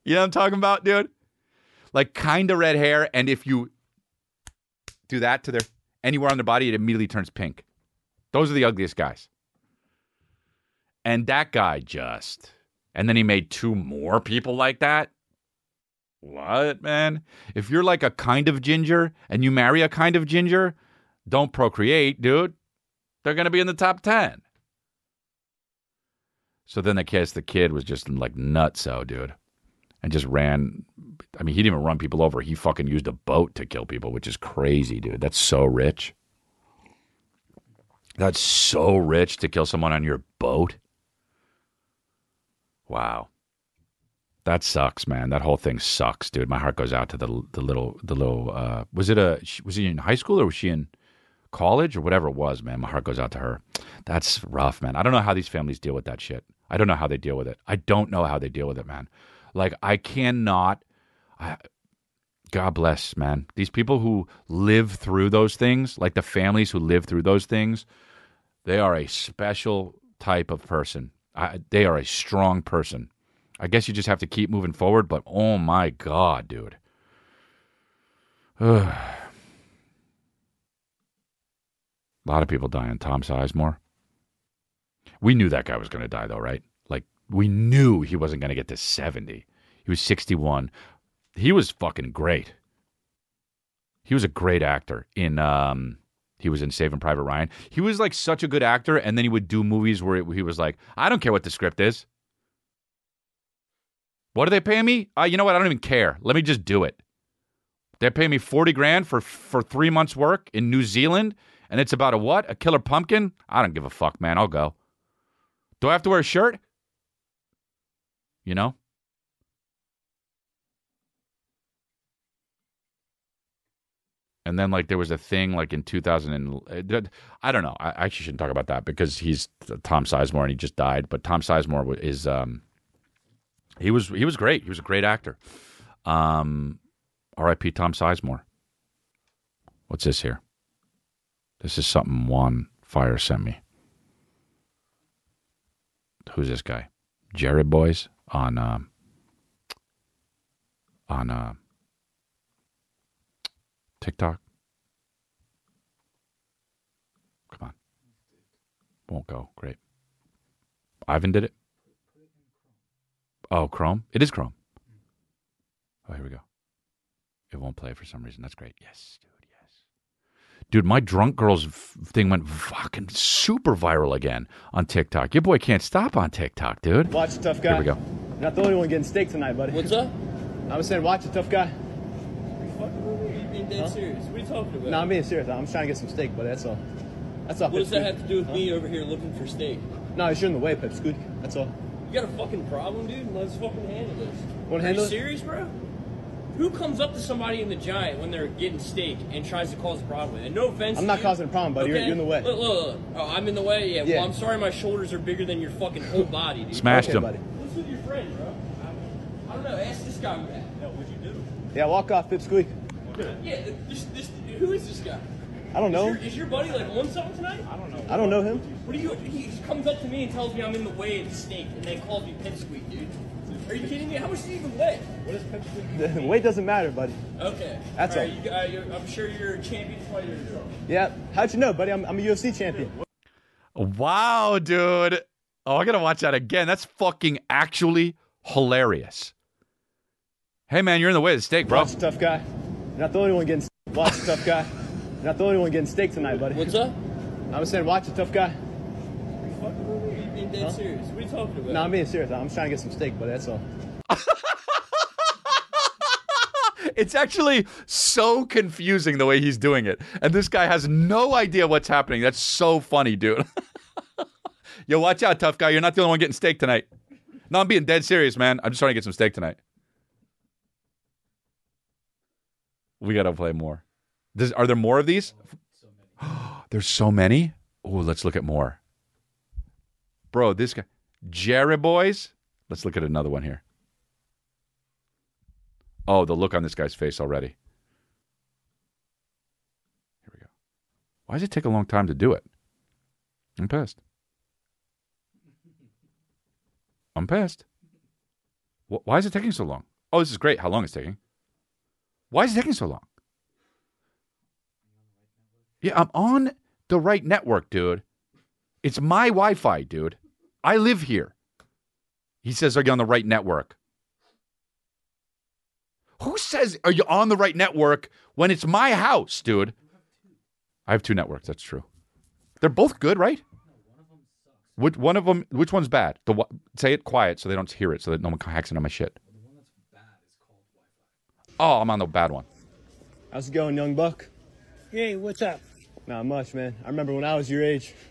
You know what I'm talking about, dude? Like kind of red hair and if you do that to their anywhere on their body, it immediately turns pink. Those are the ugliest guys. And that guy just, and then he made two more people like that. What, man? If you're like a kind of ginger and you marry a kind of ginger, don't procreate, dude. They're going to be in the top 10. So then I guess the kid was just like nuts, nutso, dude and just ran. I mean, he didn't even run people over. He fucking used a boat to kill people, which is crazy, dude. That's so rich. That's so rich to kill someone on your boat. Wow. That sucks, man. That whole thing sucks, dude. My heart goes out to the the little the little. Uh, was it a was he in high school or was she in college or whatever it was, man? My heart goes out to her. That's rough, man. I don't know how these families deal with that shit. I don't know how they deal with it. I don't know how they deal with it, man. Like I cannot. I, God bless, man. These people who live through those things, like the families who live through those things, they are a special type of person. I, they are a strong person. I guess you just have to keep moving forward, but oh my God, dude. [sighs] a lot of people dying. Tom Sizemore. We knew that guy was going to die, though, right? Like We knew he wasn't going to get to 70. He was 61. He was fucking great. He was a great actor in um he was in Saving Private Ryan. He was like such a good actor and then he would do movies where he was like, I don't care what the script is. What are they paying me? Uh, you know what? I don't even care. Let me just do it. They're paying me 40 grand for for 3 months work in New Zealand and it's about a what? A killer pumpkin? I don't give a fuck, man. I'll go. Do I have to wear a shirt? You know? And then like there was a thing like in 2000 and uh, I don't know. I actually shouldn't talk about that because he's Tom Sizemore and he just died. But Tom Sizemore is um he was he was great. He was a great actor. Um, R.I.P. Tom Sizemore. What's this here? This is something Juan Fire sent me. Who's this guy? Jared Boys on um, on uh, TikTok. Come on. Won't go. Great. Ivan did it. Oh, Chrome. It is Chrome. Oh, here we go. It won't play for some reason. That's great. Yes, dude. Yes, dude. My drunk girls f- thing went fucking super viral again on TikTok. Your boy can't stop on TikTok, dude. Watch the tough guy. Here we go. You're not the only one getting steak tonight, buddy. What's up? I was saying, watch the tough guy. You being dead serious? What are you talking about? No, I'm being serious. I'm trying to get some steak, but That's all. That's all. what does that have to do with me over here looking for steak? No, it's you're in the way, Pipsqueak. That's all. You got a fucking problem, dude? Let's fucking handle this. Wanna Are handle you it? serious, bro? Who comes up to somebody in the giant when they're getting steak and tries to cause a problem? And no offense. I'm to not you. causing a problem, buddy. You're- you're in the way. Look, look, look. Oh, I'm in the way. Yeah. Yeah. Well, I'm sorry. My shoulders are bigger than your fucking whole [laughs] body, dude. Smashed okay, him. buddy. What's with your friend, bro? I, I don't know. Ask this guy that. No, what'd you do? Yeah, walk off, Pipsqueak. Yeah. This, this, who is this guy? I don't Is know. your, is your buddy like on something tonight? I don't know. I don't know him. What do you? He comes up to me and tells me I'm in the way of the steak, and they calls me pipsqueak, dude. Are you kidding me? How much do you even weigh? What is pipsqueak? [laughs] The weight doesn't matter, buddy. Okay. That's all. all. Right, you, uh, I'm sure you're a champion fighter. Yeah. How'd you know, buddy? I'm, I'm a UFC champion. Wow, dude. Oh, I gotta watch that again. That's fucking actually hilarious. Hey, man, you're in the way of the steak, bro. Watch the tough guy. You're not the only one getting. Watch the tough guy. You're not the only one getting steak tonight, buddy. What's up? I was saying, watch a tough guy. Are you being dead serious? What are you talking about? No, I'm being serious. I'm trying to get some steak, buddy. That's all. [laughs] It's actually so confusing the way he's doing it. And this guy has no idea what's happening. That's so funny, dude. [laughs] Yo, watch out, tough guy. You're not the only one getting steak tonight. No, I'm being dead serious, man. I'm just trying to get some steak tonight. We got to play more. Are there more of these? [gasps] There's so many. Oh, let's look at more. Bro, this guy. Jerry Boys. Let's look at another one here. Oh, the look on this guy's face already. Here we go. Why does it take a long time to do it? I'm pissed. I'm pissed. Why is it taking so long? Oh, this is great. How long it's taking? Why is it taking so long? Yeah, I'm on the right network, dude. It's my Wi Fi, dude. I live here. He says, Are you on the right network? Who says, Are you on the right network when it's my house, dude? I have two networks. That's true. They're both good, right? Which one of them? Which one's bad? The say it quiet so they don't hear it, so that no one hacks into my shit. Oh, I'm on the bad one. How's it going, young buck? Hey, what's up? Not much, man. I remember when I was your age. [laughs]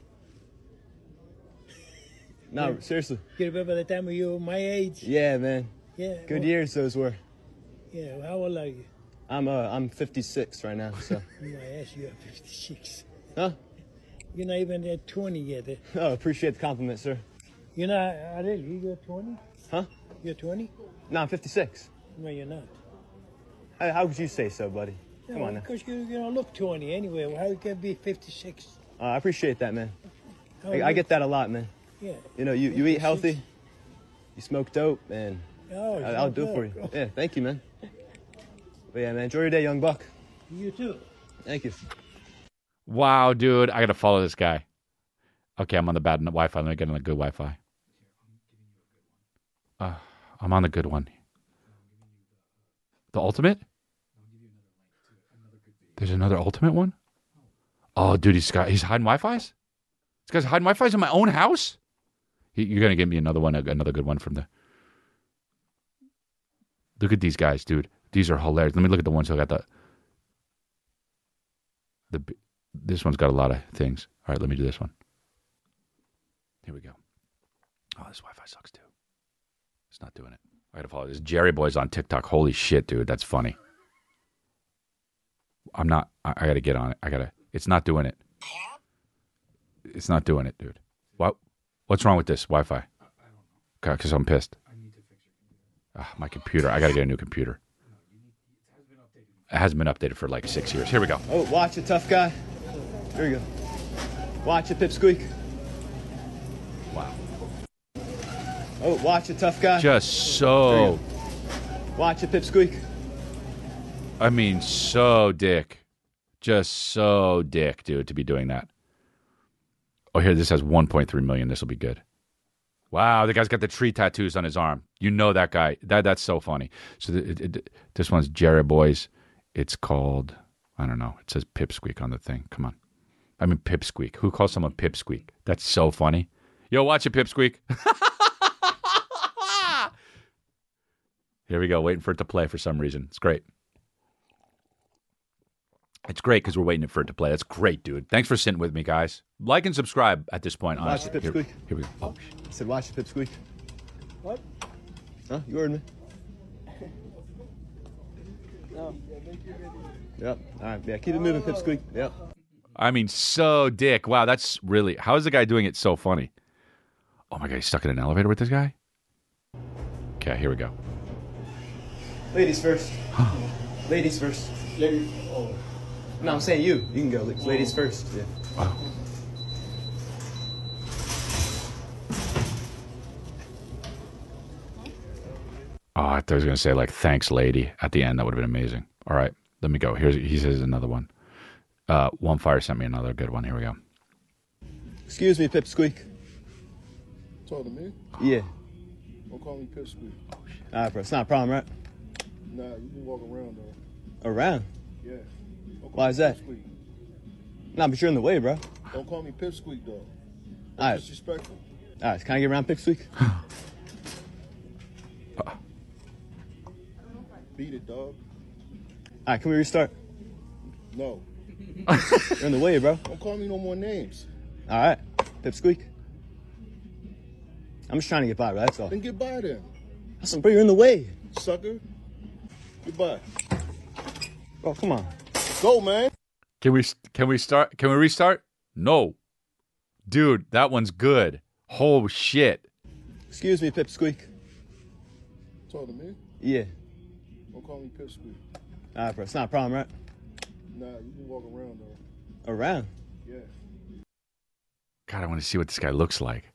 No, seriously. You remember the time when you were my age? Yeah, man. Yeah. Good well, years those were. Yeah. How old are you? I'm uh I'm 56 right now, so. No, I asked you at 56. huh? You're not even at 20 yet. eh? [laughs] Oh, appreciate the compliment, sir. You're not, uh, really, you're 20? Huh? You're 20? No, I'm 56. No, you're not. How, how could you say so, buddy? Come no, on now. Because you, you don't look 20 anyway. How you can be 56? Uh, I appreciate that, man. How I, you I get that a lot, man. Yeah. You know, you, you eat healthy, you smoke dope, and Oh, I, I'll do it for you. Yeah, thank you, man. But yeah, man, enjoy your day, young buck. You too. Thank you. Wow, dude, I gotta follow this guy. Okay, I'm on the bad Wi-Fi. Let me get on the good Wi-Fi. Uh, I'm on the good one. The ultimate? There's another ultimate one? Oh, dude, he's got he's hiding Wi-Fi's. This guy's hiding Wi-Fi's in my own house. He, you're gonna give me another one, another good one from the. Look at these guys, dude. These are hilarious. Let me look at the ones who got the. The this one's got a lot of things. All right, let me do this one. Here we go. Oh, this Wi-Fi sucks too. It's not doing it. I gotta follow this. Jerry Boy's on TikTok. Holy shit, dude, that's funny. I'm not. I, I gotta get on it. I gotta. It's not doing it. It's not doing it, dude. What? What's wrong with this Wi-Fi? Because I'm pissed. Ah, my computer. I gotta get a new computer. It hasn't been updated for like six years. Here we go. Oh, watch it, tough guy. There you go. Watch it, pipsqueak. Wow. Oh, watch it, tough guy. Just so. Watch it, pipsqueak. I mean, so dick. Just so dick, dude, to be doing that. Oh, here, this has 1.3 million. This will be good. Wow, the guy's got the tree tattoos on his arm. You know that guy. That that's so funny. So the, it, it, this one's Jerry Boys. It's called I don't know. It says Pipsqueak on the thing. Come on. I mean Pipsqueak. Who calls someone Pipsqueak? That's so funny. Yo, watch it, Pipsqueak. [laughs] Here we go. Waiting for it to play for some reason. It's great. It's great because we're waiting for it to play. That's great, dude. Thanks for sitting with me, guys. Like and subscribe at this point. Watch Honestly. the Here, pipsqueak. here we go. Oh, I said, watch it, pipsqueak. What? Huh? You heard me? [laughs] No. Yep. All right. Yeah. Keep it moving, pipsqueak. Yep. I mean, so dick. Wow, that's really. How is the guy doing it so funny? Oh my god, he's stuck in an elevator with this guy. Okay, here we go. Ladies first. Ladies first. Ladies. Oh. No, I'm saying you. You can go. Ladies first. Yeah. Wow. Oh, I thought he was going to say like "thanks, lady" at the end. That would have been amazing. All right, let me go. Here's he says another one. Uh, one fire sent me another good one. Here we go. Excuse me, pipsqueak. Talk to me. Yeah. Don't call me Pipsqueak. All right, bro. It's not a problem, right? Nah, you can walk around though. Around. Yeah. Don't call Why is that? Pipsqueak. Nah, but you're in the way, bro. Don't call me Pipsqueak though. All That's right. disrespectful. All right. Can I get around pipsqueak? [laughs] Beat it, dog. All right. Can we restart? No. You're in the way, bro. Don't call me no more names. All right. Pipsqueak. I'm just trying to get by, bro. That's all. Then get by then, Listen, bro, you're in the way. sucker. Goodbye. Bro, come on. Go, man. Can we can we start? Can we restart? No, dude, that one's good. Oh shit. Excuse me, pipsqueak. Talk to me. Yeah. Don't call me Pipsqueak. All right, bro. It's not a problem, right? Nah, you can walk around though. Around. Yeah. God, I want to see what this guy looks like.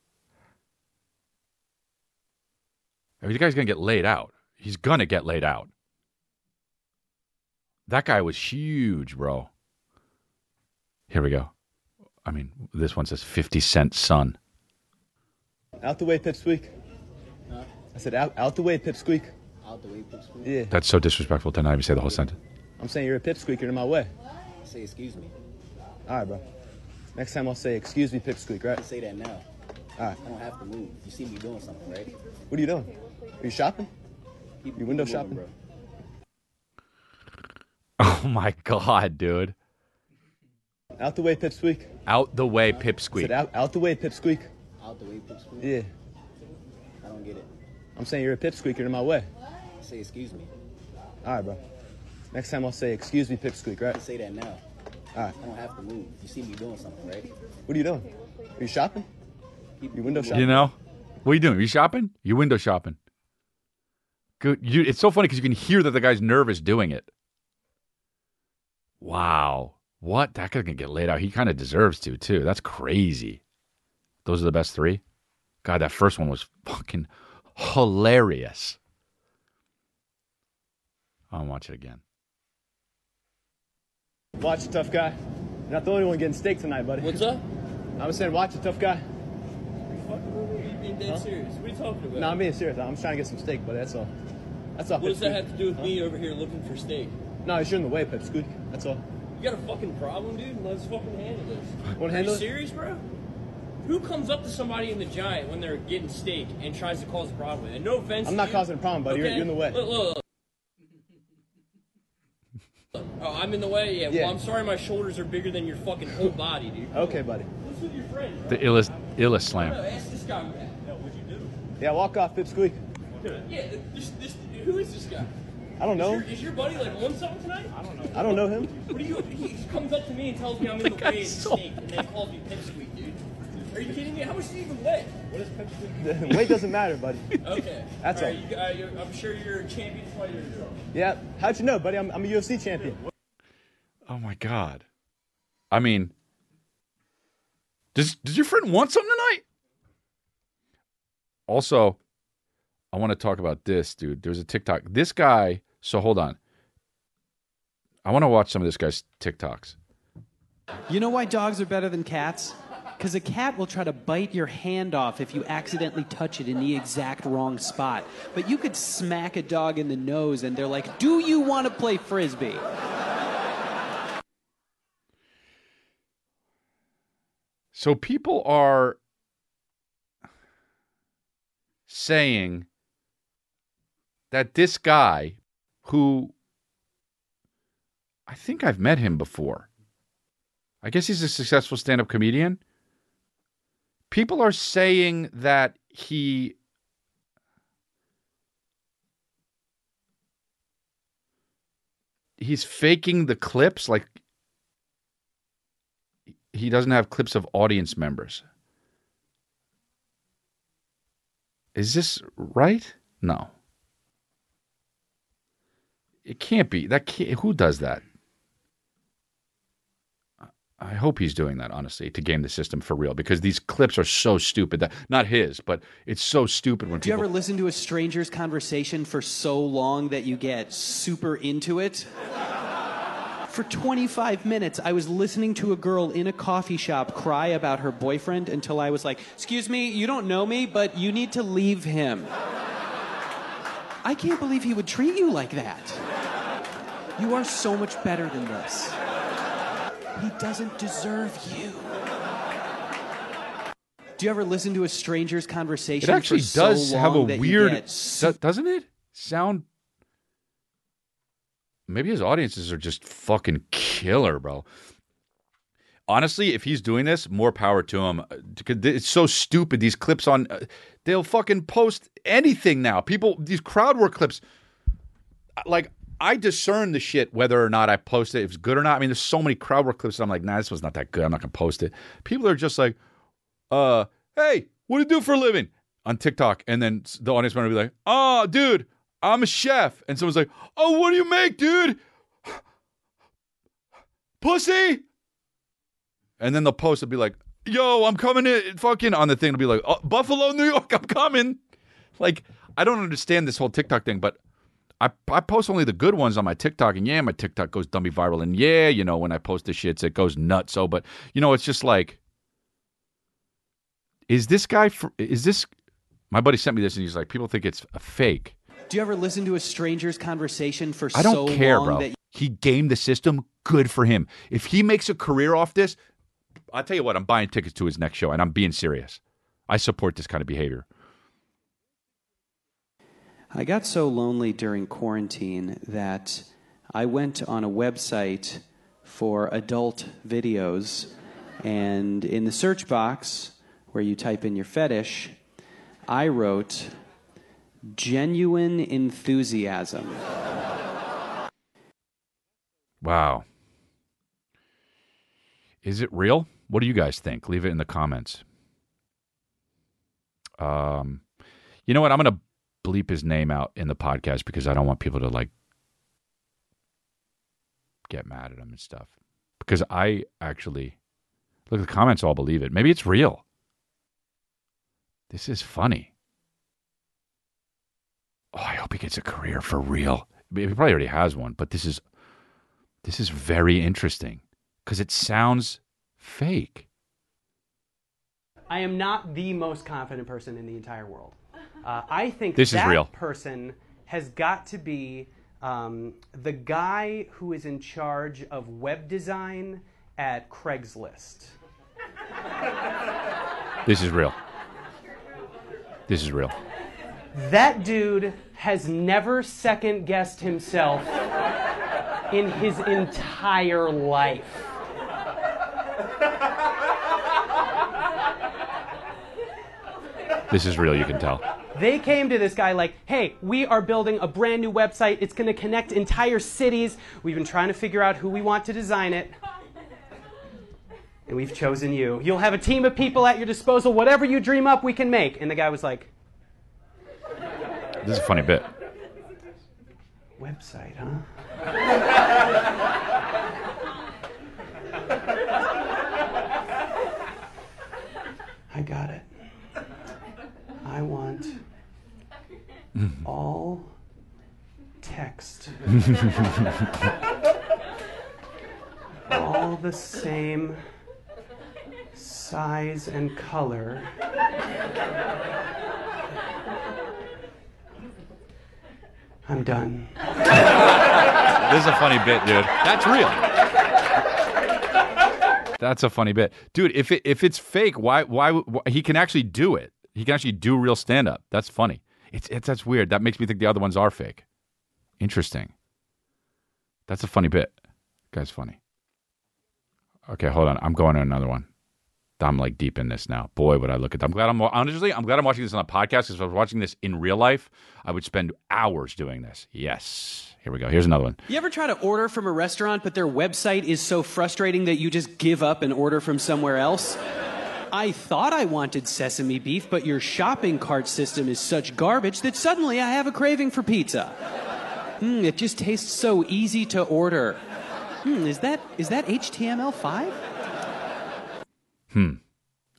I mean, the guy's gonna get laid out. He's gonna get laid out. That guy was huge, bro. Here we go. I mean, this one says 50 Cent son. Out the way, pipsqueak. I said, out, out the way, pipsqueak. Out the way, pipsqueak. Yeah. That's so disrespectful to not even say the whole sentence. I'm saying you're a pipsqueak. You're in my way. Say excuse me. All right, bro. Next time I'll say, excuse me, pipsqueak, right? Say that now. All right. I don't have to move. You see me doing something, right? What are you doing? Are you shopping? Keep You window keep moving, shopping? Oh [laughs] my god, dude. Out the way, pipsqueak. Out the way, pipsqueak. out, out the way, pipsqueak. Out the way, pipsqueak. Yeah. I don't get it. I'm saying you're a pipsqueak. You're in my way. Say excuse me. All right, bro. Next time I'll say, excuse me, pipsqueak, right? Say that now. All right. I don't have to move. You see me doing something, right? What are you doing? Are you shopping? Keep You window shopping? You know? What are you doing? you shopping? You window shopping. Good. You, it's so funny because you can hear that the guy's nervous doing it. Wow. What? That guy can get laid out. He kind of deserves to, too. That's crazy. Those are the best three? God, that first one was fucking hilarious. I'll watch it again. Watch it, tough guy. You're not the only one getting steak tonight, buddy. What's up? [laughs] I was saying, watch it, tough guy. fucking with me? Are you being dead Huh? serious? What are you talking about? No, I'm being serious. I'm just trying to get some steak, but That's all. That's all. what does that have to do with me over here looking for steak? No, it's you're in the way, Pipsqueak. That's all. You got a fucking problem, dude? Let's fucking handle this. Wanna Are you it? serious, bro? Who comes up to somebody in the giant when they're getting steak and tries to cause a problem? And no offense. I'm to not you, causing a problem, buddy. You're- okay? you're in the way. Look, look, look. Oh, I'm in the way. Yeah. Yeah. Well, I'm sorry. My shoulders are bigger than your fucking whole body, dude. Okay, buddy. What's with your friend? bro? The illest, illest No, slam. ask this guy. No, what'd you do? Yeah, walk off, Pipsqueak. Yeah. This, this, who is this guy? I don't Is know. your, is your buddy like on something tonight? I don't know. I don't know him. What do you? He comes up to me and tells me I'm in the guy's way of the so snake, and then calls me pipsqueak, dude. Are you kidding me? How much do you even weigh? What is pipsqueak? [laughs] The weight doesn't matter, buddy. Okay. That's all. all. Right, you, uh, I'm sure you're a champion fighter. Yeah. How'd you know, buddy? I'm, I'm a UFC champion. Oh my god. I mean, does does your friend want something tonight? Also, I want to talk about this, dude. There's a TikTok. This guy. So hold on. I want to watch some of this guy's TikToks. You know why dogs are better than cats? Because a cat will try to bite your hand off if you accidentally touch it in the exact wrong spot. But you could smack a dog in the nose and they're like, Do you want to play frisbee? So people are saying that this guy who I think I've met him before. I guess he's a successful stand-up comedian. People are saying that he he's faking the clips like he doesn't have clips of audience members. Is this right? No. It can't be. That can't, who does that? I hope he's doing that honestly to game the system for real because these clips are so stupid that not his, but it's so stupid when Do you ever listen to a stranger's conversation for so long that you get super into it? For 25 minutes, I was listening to a girl in a coffee shop cry about her boyfriend until I was like, Excuse me, you don't know me, but you need to leave him. I can't believe he would treat you like that. You are so much better than this. He doesn't deserve you. Do you ever listen to a stranger's conversation? It actually so does have a long that you weird, get doesn't it? Sound. Maybe his audiences are just fucking killer, bro. Honestly, if he's doing this, more power to him. Uh, It's so stupid. These clips on, uh, they'll fucking post anything now. People, these crowd work clips. uh, Like I discern the shit whether or not I post it, if it's good or not. I mean, there's so many crowd work clips. I'm like, nah, this was not that good. I'm not gonna post it. People are just like, uh, hey, what do you do for a living on TikTok? And then the audience member will be like, oh, dude, I'm a chef. And someone's like, oh, what do you make, dude? Pussy. And then they'll post and be like, yo, I'm coming in fucking on the thing. It'll be like, oh, Buffalo, New York, I'm coming. Like, I don't understand this whole TikTok thing, but I, I post only the good ones on my TikTok, and yeah, my TikTok goes dummy viral, and yeah, you know, when I post the shits, it goes nuts. So, but you know, it's just like, is this guy? For, is this? My buddy sent me this, and he's like, people think it's a fake. Do you ever listen to a stranger's conversation for I don't so care, long bro. that He gamed the system. Good for him. If he makes a career off this, I'll tell you what. I'm buying tickets to his next show, and I'm being serious. I support this kind of behavior. I got so lonely during quarantine that I went on a website for adult videos, and in the search box where you type in your fetish, I wrote genuine enthusiasm. Wow. Is it real? What do you guys think? Leave it in the comments. Um, you know what? I'm going to bleep his name out in the podcast because I don't want people to like get mad at him and stuff. Because I actually look, at the comments all believe it. Maybe it's real. This is funny. Oh, I hope he gets a career for real. He probably already has one, but this is this is very interesting because it sounds fake. I am not the most confident person in the entire world. Uh, I think This is that real. person has got to be um, the guy who is in charge of web design at Craigslist. This is real. This is real. That dude has never second guessed himself in his entire life. This is real. You can tell. They came to this guy like, hey, we are building a brand new website. It's going to connect entire cities. We've been trying to figure out who we want to design it. And we've chosen you. You'll have a team of people at your disposal. Whatever you dream up, we can make. And the guy was like, This is a funny bit. website, huh? I got it. I want [laughs] all text. [laughs] all the same size and color. I'm done. This is a funny bit, dude. That's real. That's a funny bit, dude. If it if it's fake, why why, why he can actually do it? He can actually do real stand up. That's funny. It's it's that's weird. That makes me think the other ones are fake. Interesting. That's a funny bit. Guy's funny. Okay, hold on. I'm going to another one. I'm like deep in this now. Boy, would I look at that. I'm glad I'm honestly, I'm glad I'm watching this on a podcast because if I was watching this in real life, I would spend hours doing this. Yes. Here we go. Here's another one. You ever try to order from a restaurant, but their website is so frustrating that you just give up and order from somewhere else? I thought I wanted sesame beef, but your shopping cart system is such garbage that suddenly I have a craving for pizza. Hmm, it just tastes so easy to order. Hmm, is that is that HTML5? Hmm.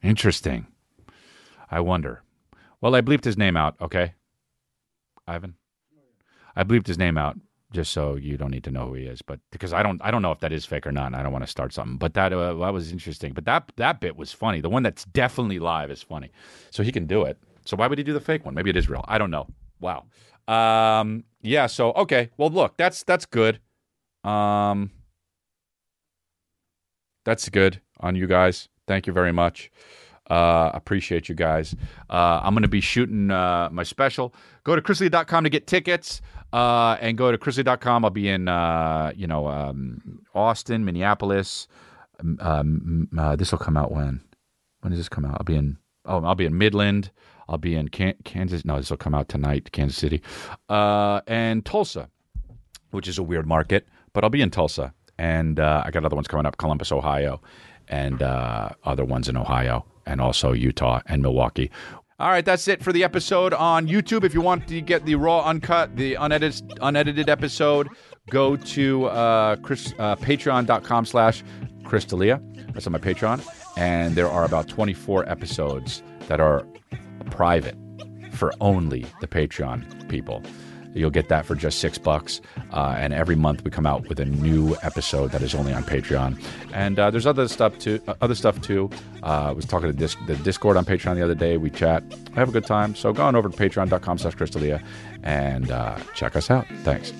Interesting. I wonder. Well, I bleeped his name out, okay? Ivan? I bleeped his name out just so you don't need to know who he is, but because I don't I don't know if that is fake or not, I don't want to start something. But that uh, that was interesting. But that that bit was funny. The one that's definitely live is funny. So he can do it. So why would he do the fake one? Maybe it is real. I don't know. Wow. Um yeah, so okay. Well, look, that's that's good. Um that's good on you guys. Thank you very much. Uh, appreciate you guys. Uh, I'm going to be shooting uh, my special. Go to chrisdelia.com to get tickets. Uh, and go to chrisdelia.com. I'll be in, uh, you know, um, Austin, Minneapolis. Um, uh, this will come out when? When does this come out? I'll be in. Oh, I'll be in Midland. I'll be in Can- Kansas. No, this will come out tonight. Kansas City, uh, and Tulsa, which is a weird market, but I'll be in Tulsa. And uh, I got other ones coming up: Columbus, Ohio, and uh, other ones in Ohio, and also Utah and Milwaukee. All right, that's it for the episode on YouTube. If you want to get the raw, uncut, the unedited, unedited episode, go to uh, Chris, uh, patreon.com slash chrisdelia. That's on my Patreon. And there are about 24 episodes that are private for only the Patreon people. You'll get that for just six bucks. Uh, and every month we come out with a new episode that is only on Patreon. And uh, there's other stuff too. Uh, other stuff too. Uh, I was talking to the Discord on Patreon the other day. We chat. I have a good time. So go on over to patreon.com/slash chrisdelia and uh, check us out. Thanks.